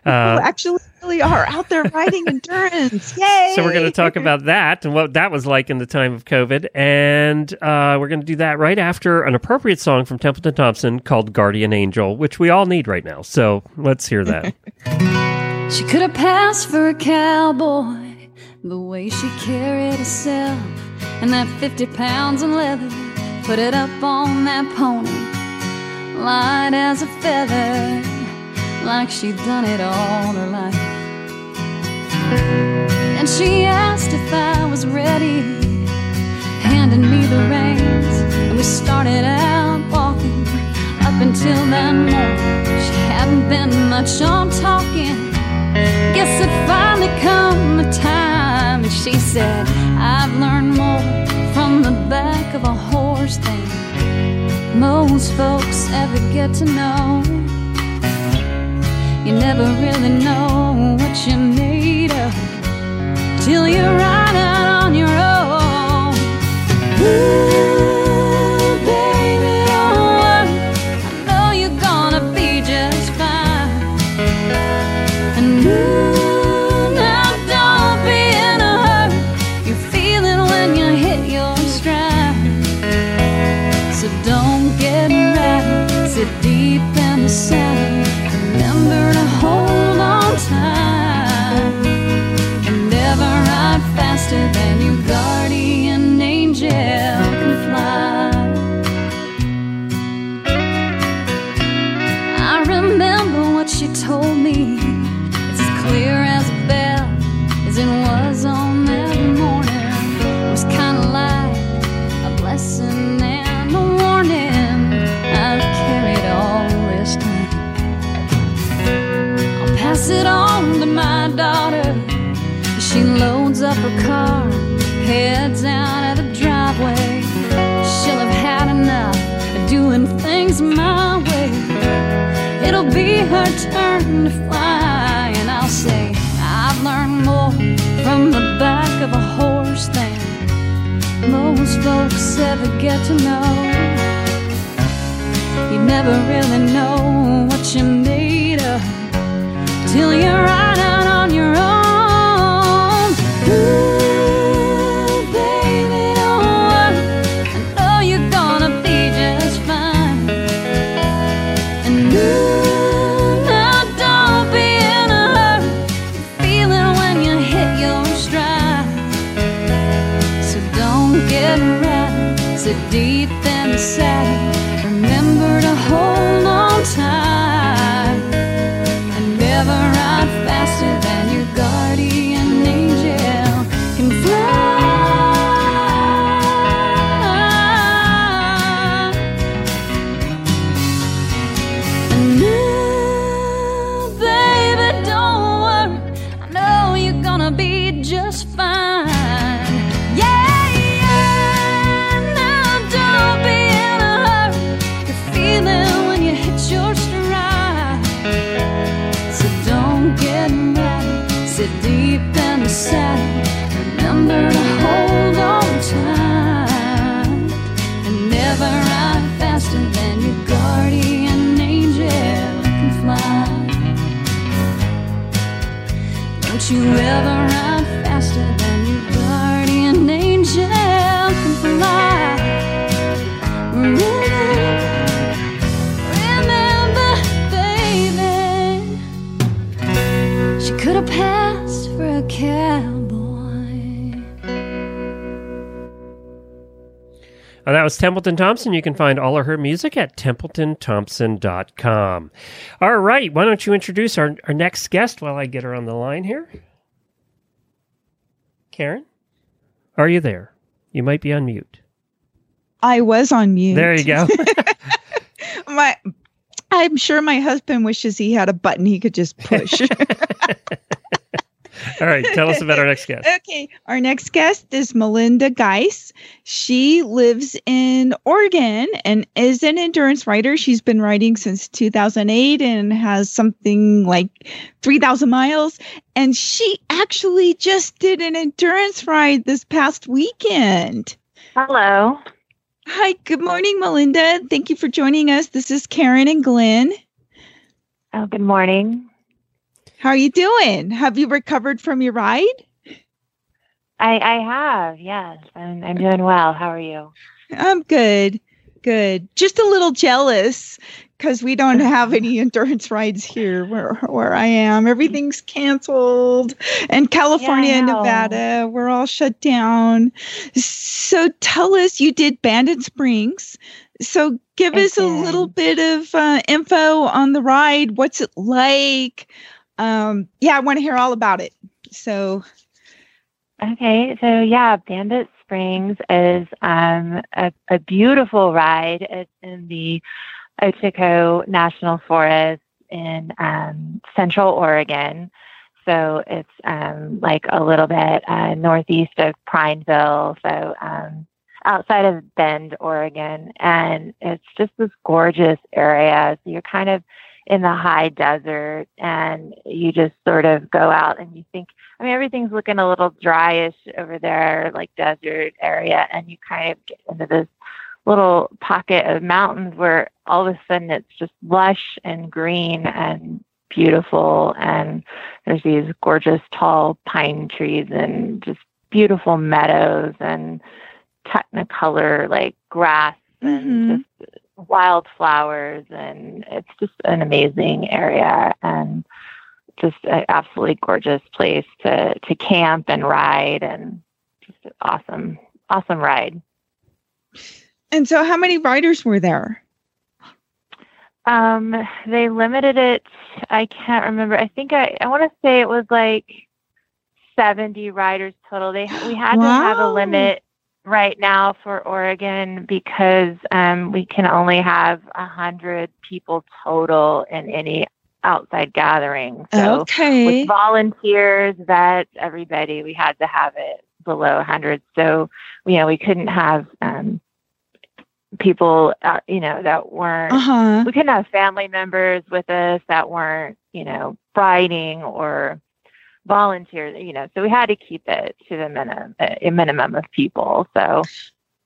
Uh, actually really are out there riding endurance yay So we're going to talk about that and what that was like in the time of COVID, and uh, we're going to do that right after an appropriate song from Templeton Thompson called "Guardian Angel," which we all need right now. So let's hear that. She could have passed for a cowboy, the way she carried herself, and that 50 pounds of leather, put it up on that pony, light as a feather, like she'd done it all her life. And she asked if I was ready, handed me the reins, and we started out walking up until that morning. She hadn't been much on talking. Guess it finally come a time, and she said, I've learned more from the back of a horse than most folks ever get to know. You never really know what you're made of till you ride out on your own. Ooh, her car, heads out of the driveway. She'll have had enough of doing things my way. It'll be her turn to fly, and I'll say, I've learned more from the back of a horse than most folks ever get to know. You never really know what you're made of till you're out on your own. Was Templeton Thompson. You can find all of her music at templetonthompson.com. All right. Why don't you introduce our, our next guest while I get her on the line here? Karen? Are you there? You might be on mute. I was on mute. There you go. My I'm sure my husband wishes he had a button he could just push. All right, tell us about our next guest. Okay, our next guest is Melinda Guice. She lives in Oregon and is an endurance rider. She's been riding since 2008 and has something like 3,000 miles. And she actually just did an endurance ride this past weekend. Hello. Hi, good morning, Melinda. Thank you for joining us. This is Karen and Glenn. Oh, good morning. How are you doing? Have you recovered from your ride? I I have, yes. I'm I'm doing well. How are you? I'm good. Good. Just a little jealous because we don't have any endurance rides here where where I am. Everything's canceled. And California and. Nevada, we're all shut down. So tell us you did Bandit Springs. So give I us a little bit of uh, info on the ride. What's it like? Um, yeah, I want to hear all about it. So Okay, so yeah, Bandit Springs is um, a, a beautiful ride. It's in the Ochoco National Forest in um, Central Oregon. So it's um, like a little bit uh, northeast of Prineville, so um, outside of Bend, Oregon. And it's just this gorgeous area. So you're kind of in the high desert and you just sort of go out and you think, I mean, everything's looking a little dryish over there, like desert area, and you kind of get into this little pocket of mountains where all of a sudden it's just lush and green and beautiful, and there's these gorgeous tall pine trees and just beautiful meadows and technicolor like grass and Mhm. just wildflowers, and it's just an amazing area and just an absolutely gorgeous place to to camp and ride and just an awesome awesome ride. And so how many riders were there? um they limited it i can't remember. I think i i want to say it was like 70 riders total. They we had to have a limit right now for oregon because um we can only have a hundred people total in any outside gathering so okay. with volunteers, vets, everybody, we had to have it below 100. So, you know, we couldn't have um, people, uh, you know, that weren't, Uh-huh. we couldn't have family members with us that weren't, you know, riding or volunteers, you know, so we had to keep it to the minimum, a minimum of people. So,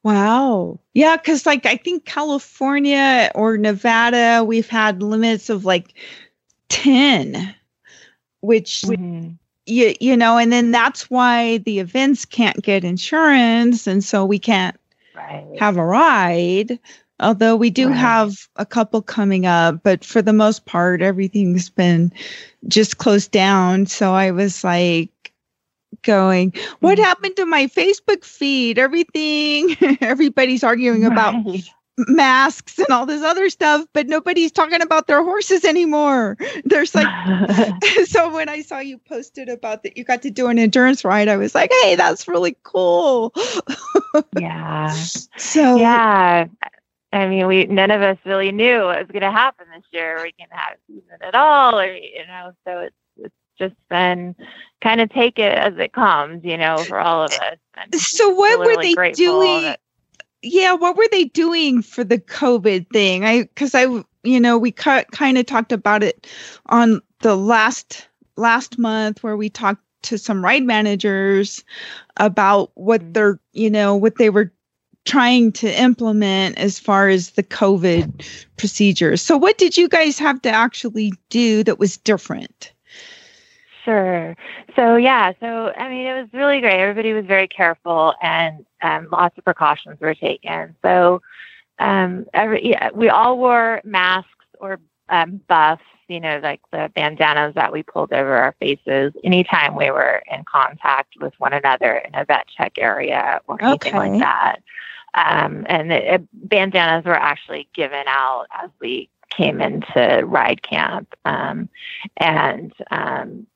Wow. Yeah, because like I think California or Nevada, we've had limits of like 10, which mhm. you, you know, and then that's why the events can't get insurance. And so we can't right. have a ride. Although we do Right. have a couple coming up, but for the most part, everything's been just closed down. So I was like going, what Mhm. happened to my Facebook feed? Everything, everybody's arguing about masks and all this other stuff, but nobody's talking about their horses anymore. There's like, so when I saw you posted about that you got to do an endurance ride, I was like, hey, that's really cool. yeah. So, Yeah. I mean, we none of us really knew what was going to happen this year. We can have a season at all, or you know. So it's it's just been kind of take it as it comes, you know, for all of us. And so what were really they doing? that- yeah, what were they doing for the COVID thing? I because I you know we cut, kind of talked about it on the last last month where we talked to some ride managers about what Mhm. they're you know what they were trying to implement as far as the COVID procedures. So what did you guys have to actually do that was different? Sure. So yeah, so I mean, it was really great. Everybody was very careful, and um, lots of precautions were taken. So um, every yeah, we all wore masks or um, buffs, you know, like the bandanas that we pulled over our faces anytime we were in contact with one another in a vet check area or anything Okay. like that. Um, and the, uh, bandanas were actually given out as we came into ride camp. Um, and um,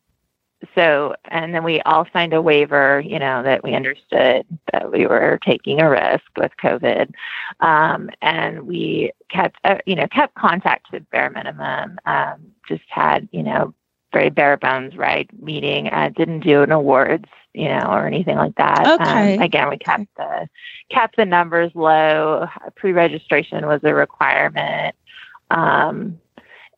so, and then we all signed a waiver, you know, that we understood that we were taking a risk with COVID. Um, and we kept, uh, you know, kept contact to the bare minimum, um, just had, you know, very bare bones ride meeting. Uh, didn't do an awards, you know, or anything like that. Okay. Um, again, we kept the kept the numbers low. Pre-registration was a requirement. Um,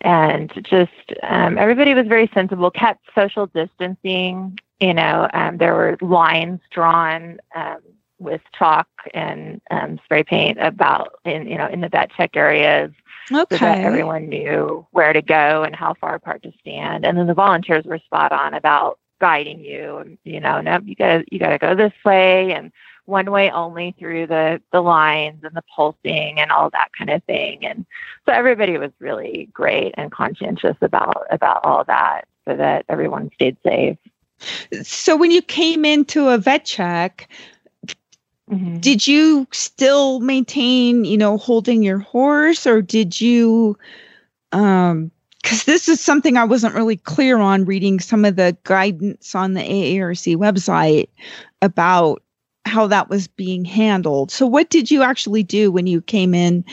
and just um, everybody was very sensible, kept social distancing. You know, um, there were lines drawn um, with chalk and um, spray paint about in you know in the vet check areas so that everyone knew where to go and how far apart to stand. And then the volunteers were spot on about guiding you. And, you know, no, you gotta you gotta go this way and one way only through the the lines and the pulsing and all that kind of thing. And so everybody was really great and conscientious about about all that so that everyone stayed safe. So when you came into a vet check, Mhm. did you still maintain, you know, holding your horse or did you um because this is something I wasn't really clear on reading some of the guidance on the AERC website about how that was being handled. So what did you actually do when you came in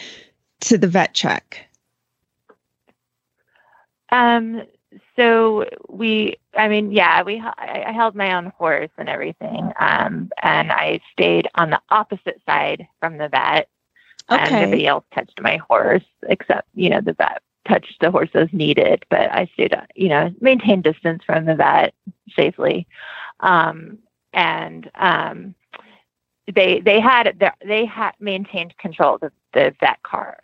to the vet check? Um, so we, I mean, yeah, we, I, I held my own horse and everything. Um, and I stayed on the opposite side from the vet. And nobody else touched my horse except, you know, the vet touched the horse as needed, but I stayed, you know, maintained distance from the vet safely. Um, and, um, they, they had, they had maintained control of the, the vet card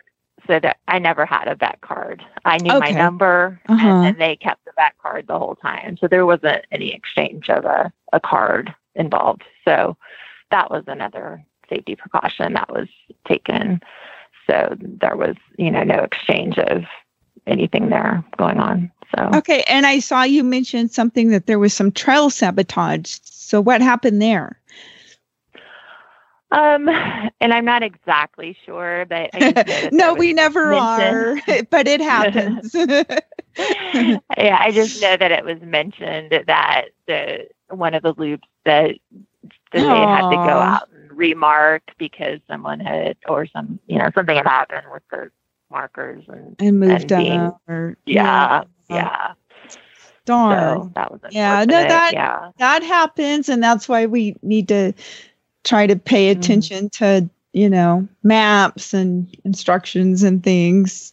so that I never had a vet card. I knew my number Uh-huh. and, and they kept the vet card the whole time. So there wasn't any exchange of a, a card involved. So that was another safety precaution that was taken. So there was, you know, no exchange of anything there going on. So Okay, and I saw you mention something that there was some trail sabotage. So what happened there? Um and I'm not exactly sure, but I just know that no, we never are, but it happens. yeah, I just know that it was mentioned that the one of the loops that that they had to go out and remark because someone had or some you know something had happened with the markers and and moved And being- up. Or, yeah yeah Darn. so that was Yeah, no, that- yeah that happens, and that's why we need to try to pay Mhm. attention to you know maps and instructions and things.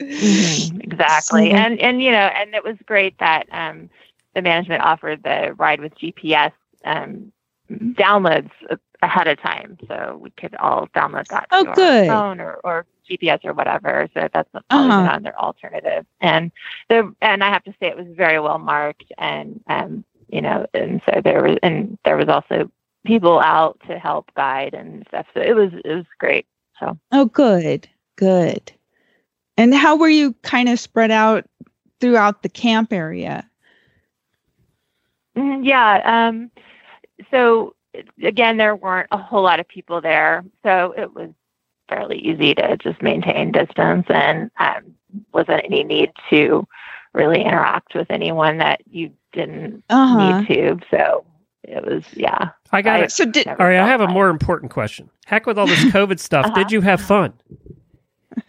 Mhm, exactly So- and and you know and it was great that um the management offered the ride with gps um downloads ahead of time so we could all download that Oh, to our good. phone or, or gps or whatever so that's always Uh-huh. another alternative and the and i have to say it was very well marked and um you know and so there was and there was also people out to help guide and stuff so it was it was great so Oh, good, good. And how were you kind of spread out throughout the camp area? Mhm, Yeah. Um, so again, there weren't a whole lot of people there, so it was fairly easy to just maintain distance, and um, wasn't any need to really interact with anyone that you didn't Uh huh. need to. So it was, yeah. I got I- it. So did All right, I felt have a more important question. Heck with all this COVID stuff. Uh-huh. Did you have fun?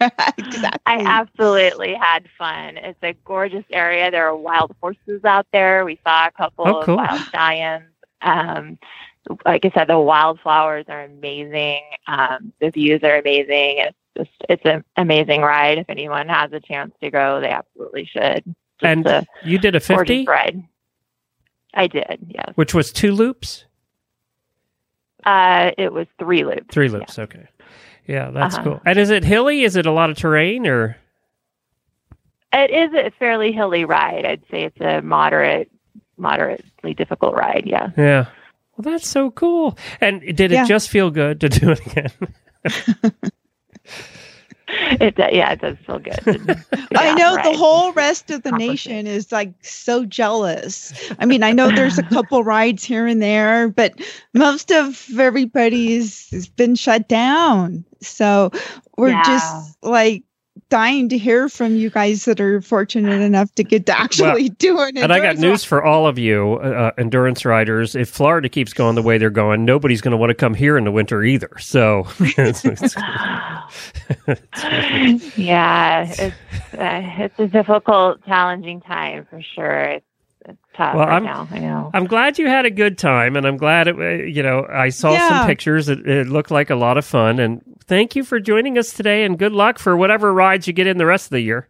exactly. I absolutely had fun. It's a gorgeous area. There are wild horses out there. We saw a couple Oh, cool. of wild stallions. Um, like I said, the wildflowers are amazing. Um, the views are amazing. It's just it's an amazing ride. If anyone has a chance to go, they absolutely should. Just and you did a 50, ride. I did, yes. which was two loops? Uh, it was three loops. Three loops. Okay. Yeah, that's Uh-huh. cool. And is it hilly? Is it a lot of terrain or? It is a fairly hilly ride. I'd say it's a moderate, moderately difficult ride. Yeah. Yeah. Well, that's so cool. And did it Yeah. just feel good to do it again? It yeah, it does feel good. I Yeah, know the whole rest of the nation is like so jealous. I mean, I know there's a couple rides here and there, but most of everybody's has been shut down. So we're Yeah. just like dying to hear from you guys that are fortunate enough to get to actually do it. And I got news for all of you, uh, endurance riders. If Florida keeps going the way they're going, nobody's going to want to come here in the winter either. So, it's, it's, yeah, it's uh, it's a difficult, challenging time for sure. It's, it's tough Well, right I'm- now. I know. I'm glad you had a good time, and I'm glad it. uh, You know, I saw Yeah. some pictures. It, it looked like a lot of fun, and thank you for joining us today. And good luck for whatever rides you get in the rest of the year.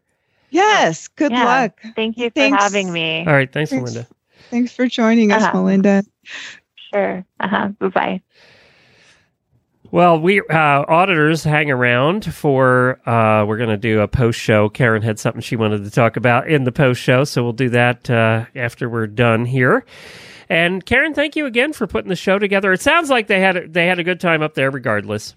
Yes, good Yeah. luck. Thank you for Thanks. having me. All right, thanks, Thanks. Melinda. Thanks for joining us, Uh-huh. Melinda. Sure. Uh-huh. Bye bye. Well, we uh, auditors hang around for. Uh, we're going to do a post show. Karen had something she wanted to talk about in the post show, so we'll do that uh, after we're done here. And Karen, thank you again for putting the show together. It sounds like they had a, they had a good time up there, regardless.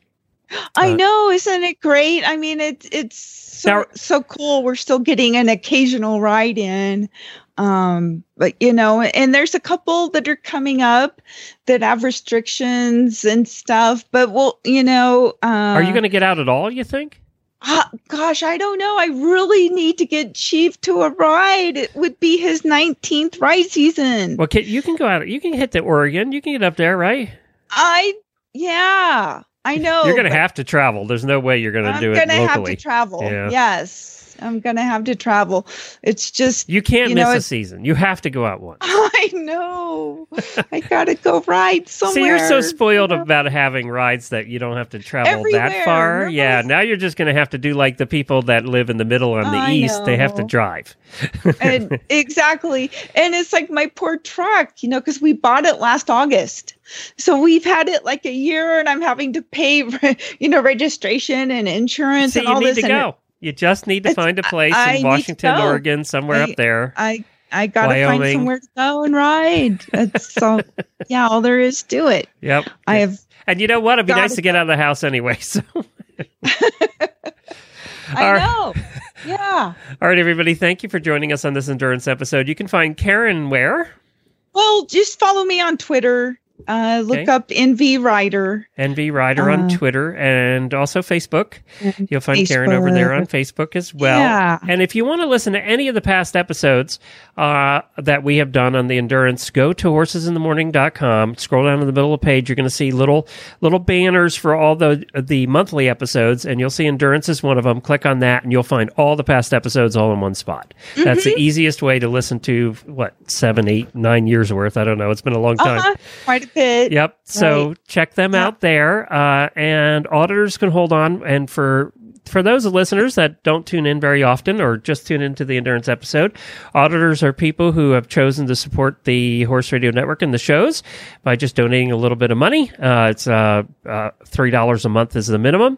I Uh, know, isn't it great? I mean, it's it's so Now- so cool. We're still getting an occasional ride in, um, but you know, and there's a couple that are coming up that have restrictions and stuff. But well, you know, uh, Are you going to get out at all? You think? Ah, gosh, I don't know. I really need to get Chief to a ride. It would be his 19th ride season. Well, can, you can go out. You can hit the Oregon. You can get up there, right? I yeah, I know. you're going to have to travel. There's no way you're going to I'm do it gonna have to travel. Yeah. Yes, I'm gonna have to travel. It's just you can't you miss know, a season. You have to go out once. I know. I gotta go ride somewhere. See, you're so spoiled you know? about having rides that you don't have to travel that far. Yeah, now you're just going to have to do like the people that live in the middle on the I east. They have to drive. and exactly and it's like my poor truck you know because we bought it last august so we've had it like a year and i'm having to pay you know registration and insurance See, and you all need this to and go. You just need to It's- find a place I- I in to Washington. Oregon, somewhere I- up there. i i gotta Wyoming. find somewhere to go and ride that's so yeah all there is to it Yep. i have And you know what? It'd be nice to get out of the house anyway. So, i All right. know yeah all right, everybody, thank you for joining us on this endurance episode. You can find Karen where? well just follow me on twitter uh look Okay. up nv rider NV Rider on Uh, Twitter and also Facebook. You'll find Karen over there on Facebook as well. Yeah. And if you want to listen to any of the past episodes uh, that we have done on the endurance, go to horsesinthemorning.com. Scroll down to the middle of the page. You're going to see little little banners for all the the monthly episodes, and you'll see endurance is one of them. Click on that, and you'll find all the past episodes all in one spot. That's Mm-hmm. the easiest way to listen to what seven, eight, nine years worth. I don't know. It's been a long time. uh-huh, quite a bit Yep. So Right. check them out there, uh, and auditors can hold on. And for for those listeners that don't tune in very often or just tune into the endurance episode, auditors are people who have chosen to support the Horse Radio Network and the shows by just donating a little bit of money. Uh, it's uh, uh, three dollars a month is the minimum,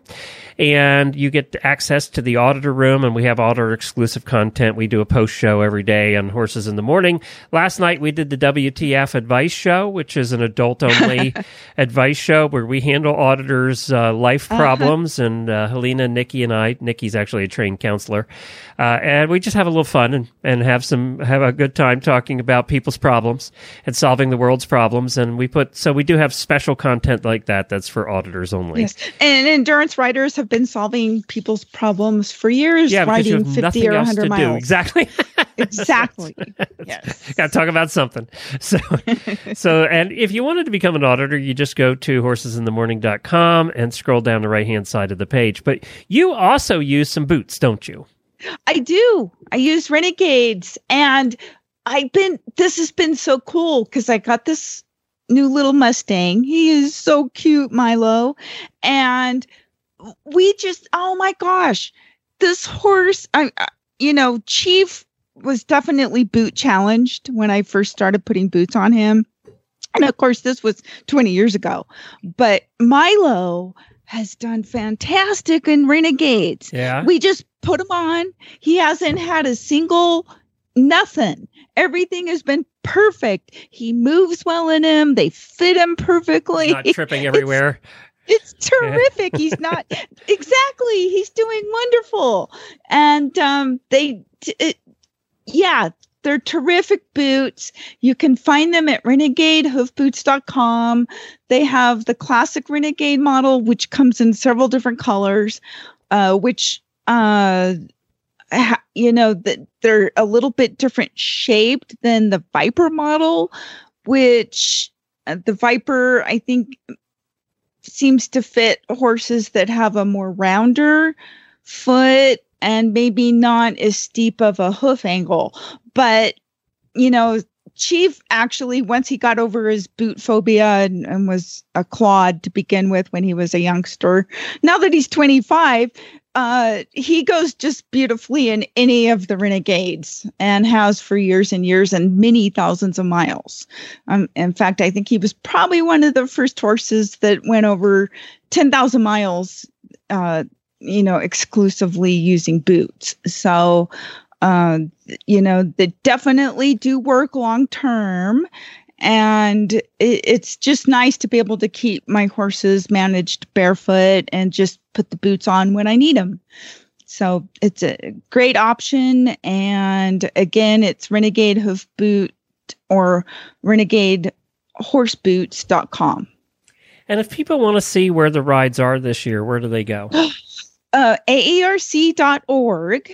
and you get access to the auditor room, and we have auditor exclusive content. We do a post show every day on Horses in the Morning. Last night we did the WTF Advice Show, which is an adult only advice show where we handle auditors' uh, life problems, and uh, Helena, Nikki, and I. Nikki's actually a trained counselor, uh, and we just have a little fun and, and have some have a good time talking about people's problems and solving the world's problems. And we put so we do have special content like that that's for auditors only. Yes, and endurance riders have been solving people's problems for years, Yeah, riding have fifty or hundred to do. miles. Exactly. Exactly. yes. Got to talk about something. So, so, and if you wanted to become an auditor, you just go to horsesinthemorning.com and scroll down the right hand side of the page. But you also use some boots, don't you? I do. I use renegades, and I've been. This has been so cool because I got this new little Mustang. He is so cute, Milo, and we just. Oh my gosh, this horse. I, I- you know, Chief was definitely boot challenged when I first started putting boots on him. And of course, this was 20 years ago. But Milo has done fantastic in Renegades. Yeah. We just put him on. He hasn't had a single nothing. Everything has been perfect. He moves well in him. They fit him perfectly. He's not tripping everywhere. It's terrific. He's not exactly. He's doing wonderful, and um, they, it, yeah, they're terrific boots. You can find them at renegadehoofboots.com. They have the classic Renegade model, which comes in several different colors, uh, which uh, ha- you know, that they're a little bit different shaped than the Viper model, which uh, the Viper, I think, seems to fit horses that have a more rounder foot and maybe not as steep of a hoof angle. But, you know, Chief actually, once he got over his boot phobia and, and was a clod to begin with when he was a youngster, now that he's 25, uh, he goes just beautifully in any of the renegades and has for years and years and many thousands of miles. Um, in fact, I think he was probably one of the first horses that went over 10,000 miles, uh, you know, exclusively using boots. So, uh, you know, they definitely do work long term. And it, it's just nice to be able to keep my horses managed barefoot and just put the boots on when I need them. So it's a great option. And again, it's Renegade Hoof Boot or Renegade Horseboots.com. And if people want to see where the rides are this year, where do they go? Uh, AERC.org.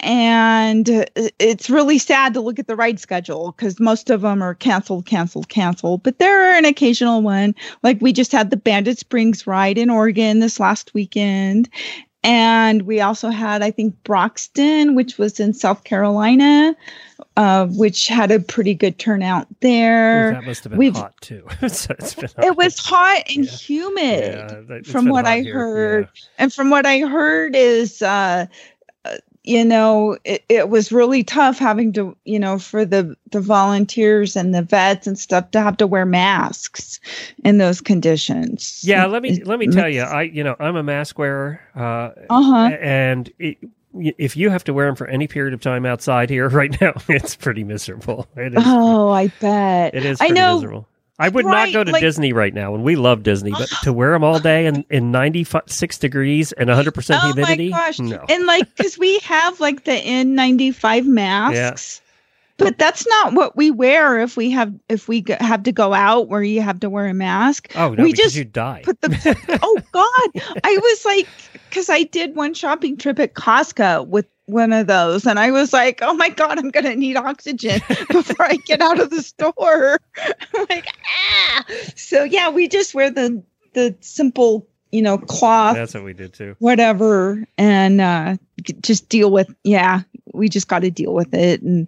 And uh, it's really sad to look at the ride schedule because most of them are canceled, canceled, canceled. But there are an occasional one. Like we just had the Bandit Springs ride in Oregon this last weekend. And we also had, I think, Broxton, which was in South Carolina, uh, which had a pretty good turnout there. that must have been We've- hot too. so it's been It was hot and Yeah. humid Yeah, from what I here, heard. yeah. And from what I heard is, uh, you know, it, it was really tough having to, you know, for the the volunteers and the vets and stuff to have to wear masks in those conditions. Yeah, let me let me tell you, I you know I'm a mask wearer, uh, Uh huh. and it, if you have to wear them for any period of time outside here right now, it's pretty miserable. It is. Oh, I bet. It is I pretty know. miserable. I would right, not go to like- Disney right now, and we love Disney, but to wear them all day in, in 96 degrees and 100% Oh humidity? my gosh! No. And like, because we have like the N95 masks. But that's not what we wear if we have if we have to go out where you have to wear a mask. oh, no, we because just you die. put the oh god i was like because i did one shopping trip at costco with one of those. And i was like oh my god i'm gonna need oxygen before i get out of the store. I'm like ah. So yeah we just wear the the simple you know cloth That's what we did too. whatever and uh just deal with yeah we just got to deal with it. And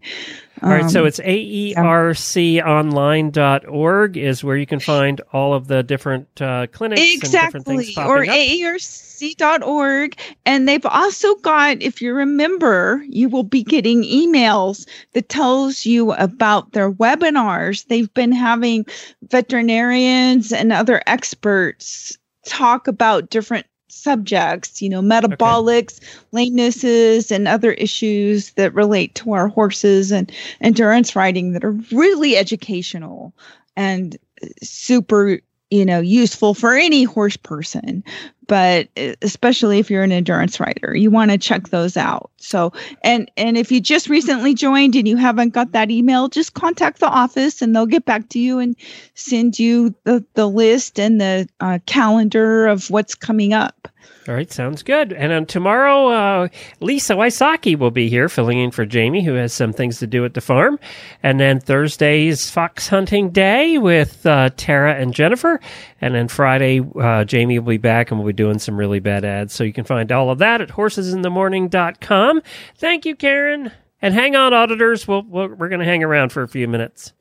All right, so um, it's aerconline.org is where you can find all of the different uh, clinics and different things exactly popping or up. aerc.org and they've also got if you remember, you will be getting emails that tells you about their webinars. They've been having veterinarians and other experts talk about different subjects you know metabolics lamenesses and other issues that relate to our horses and endurance riding that are really educational and super you know useful for any horse person but especially if you're an endurance rider you want to check those out. So and and if you just recently joined and you haven't got that email just contact the office and they'll get back to you and send you the, the list and the uh, calendar of what's coming up All right, sounds good. And then tomorrow, uh, Lisa Wysocki will be here filling in for Jamie, who has some things to do at the farm. And then Thursday's fox hunting day with uh, Tara and Jennifer. And then Friday, uh, Jamie will be back and we'll be doing some really bad ads. So you can find all of that at horsesinthemorning.com. Thank you, Karen. And hang on, auditors. We'll, we'll, we're going to hang around for a few minutes.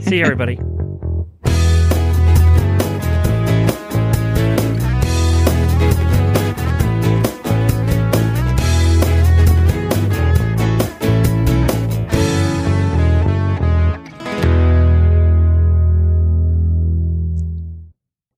See everybody.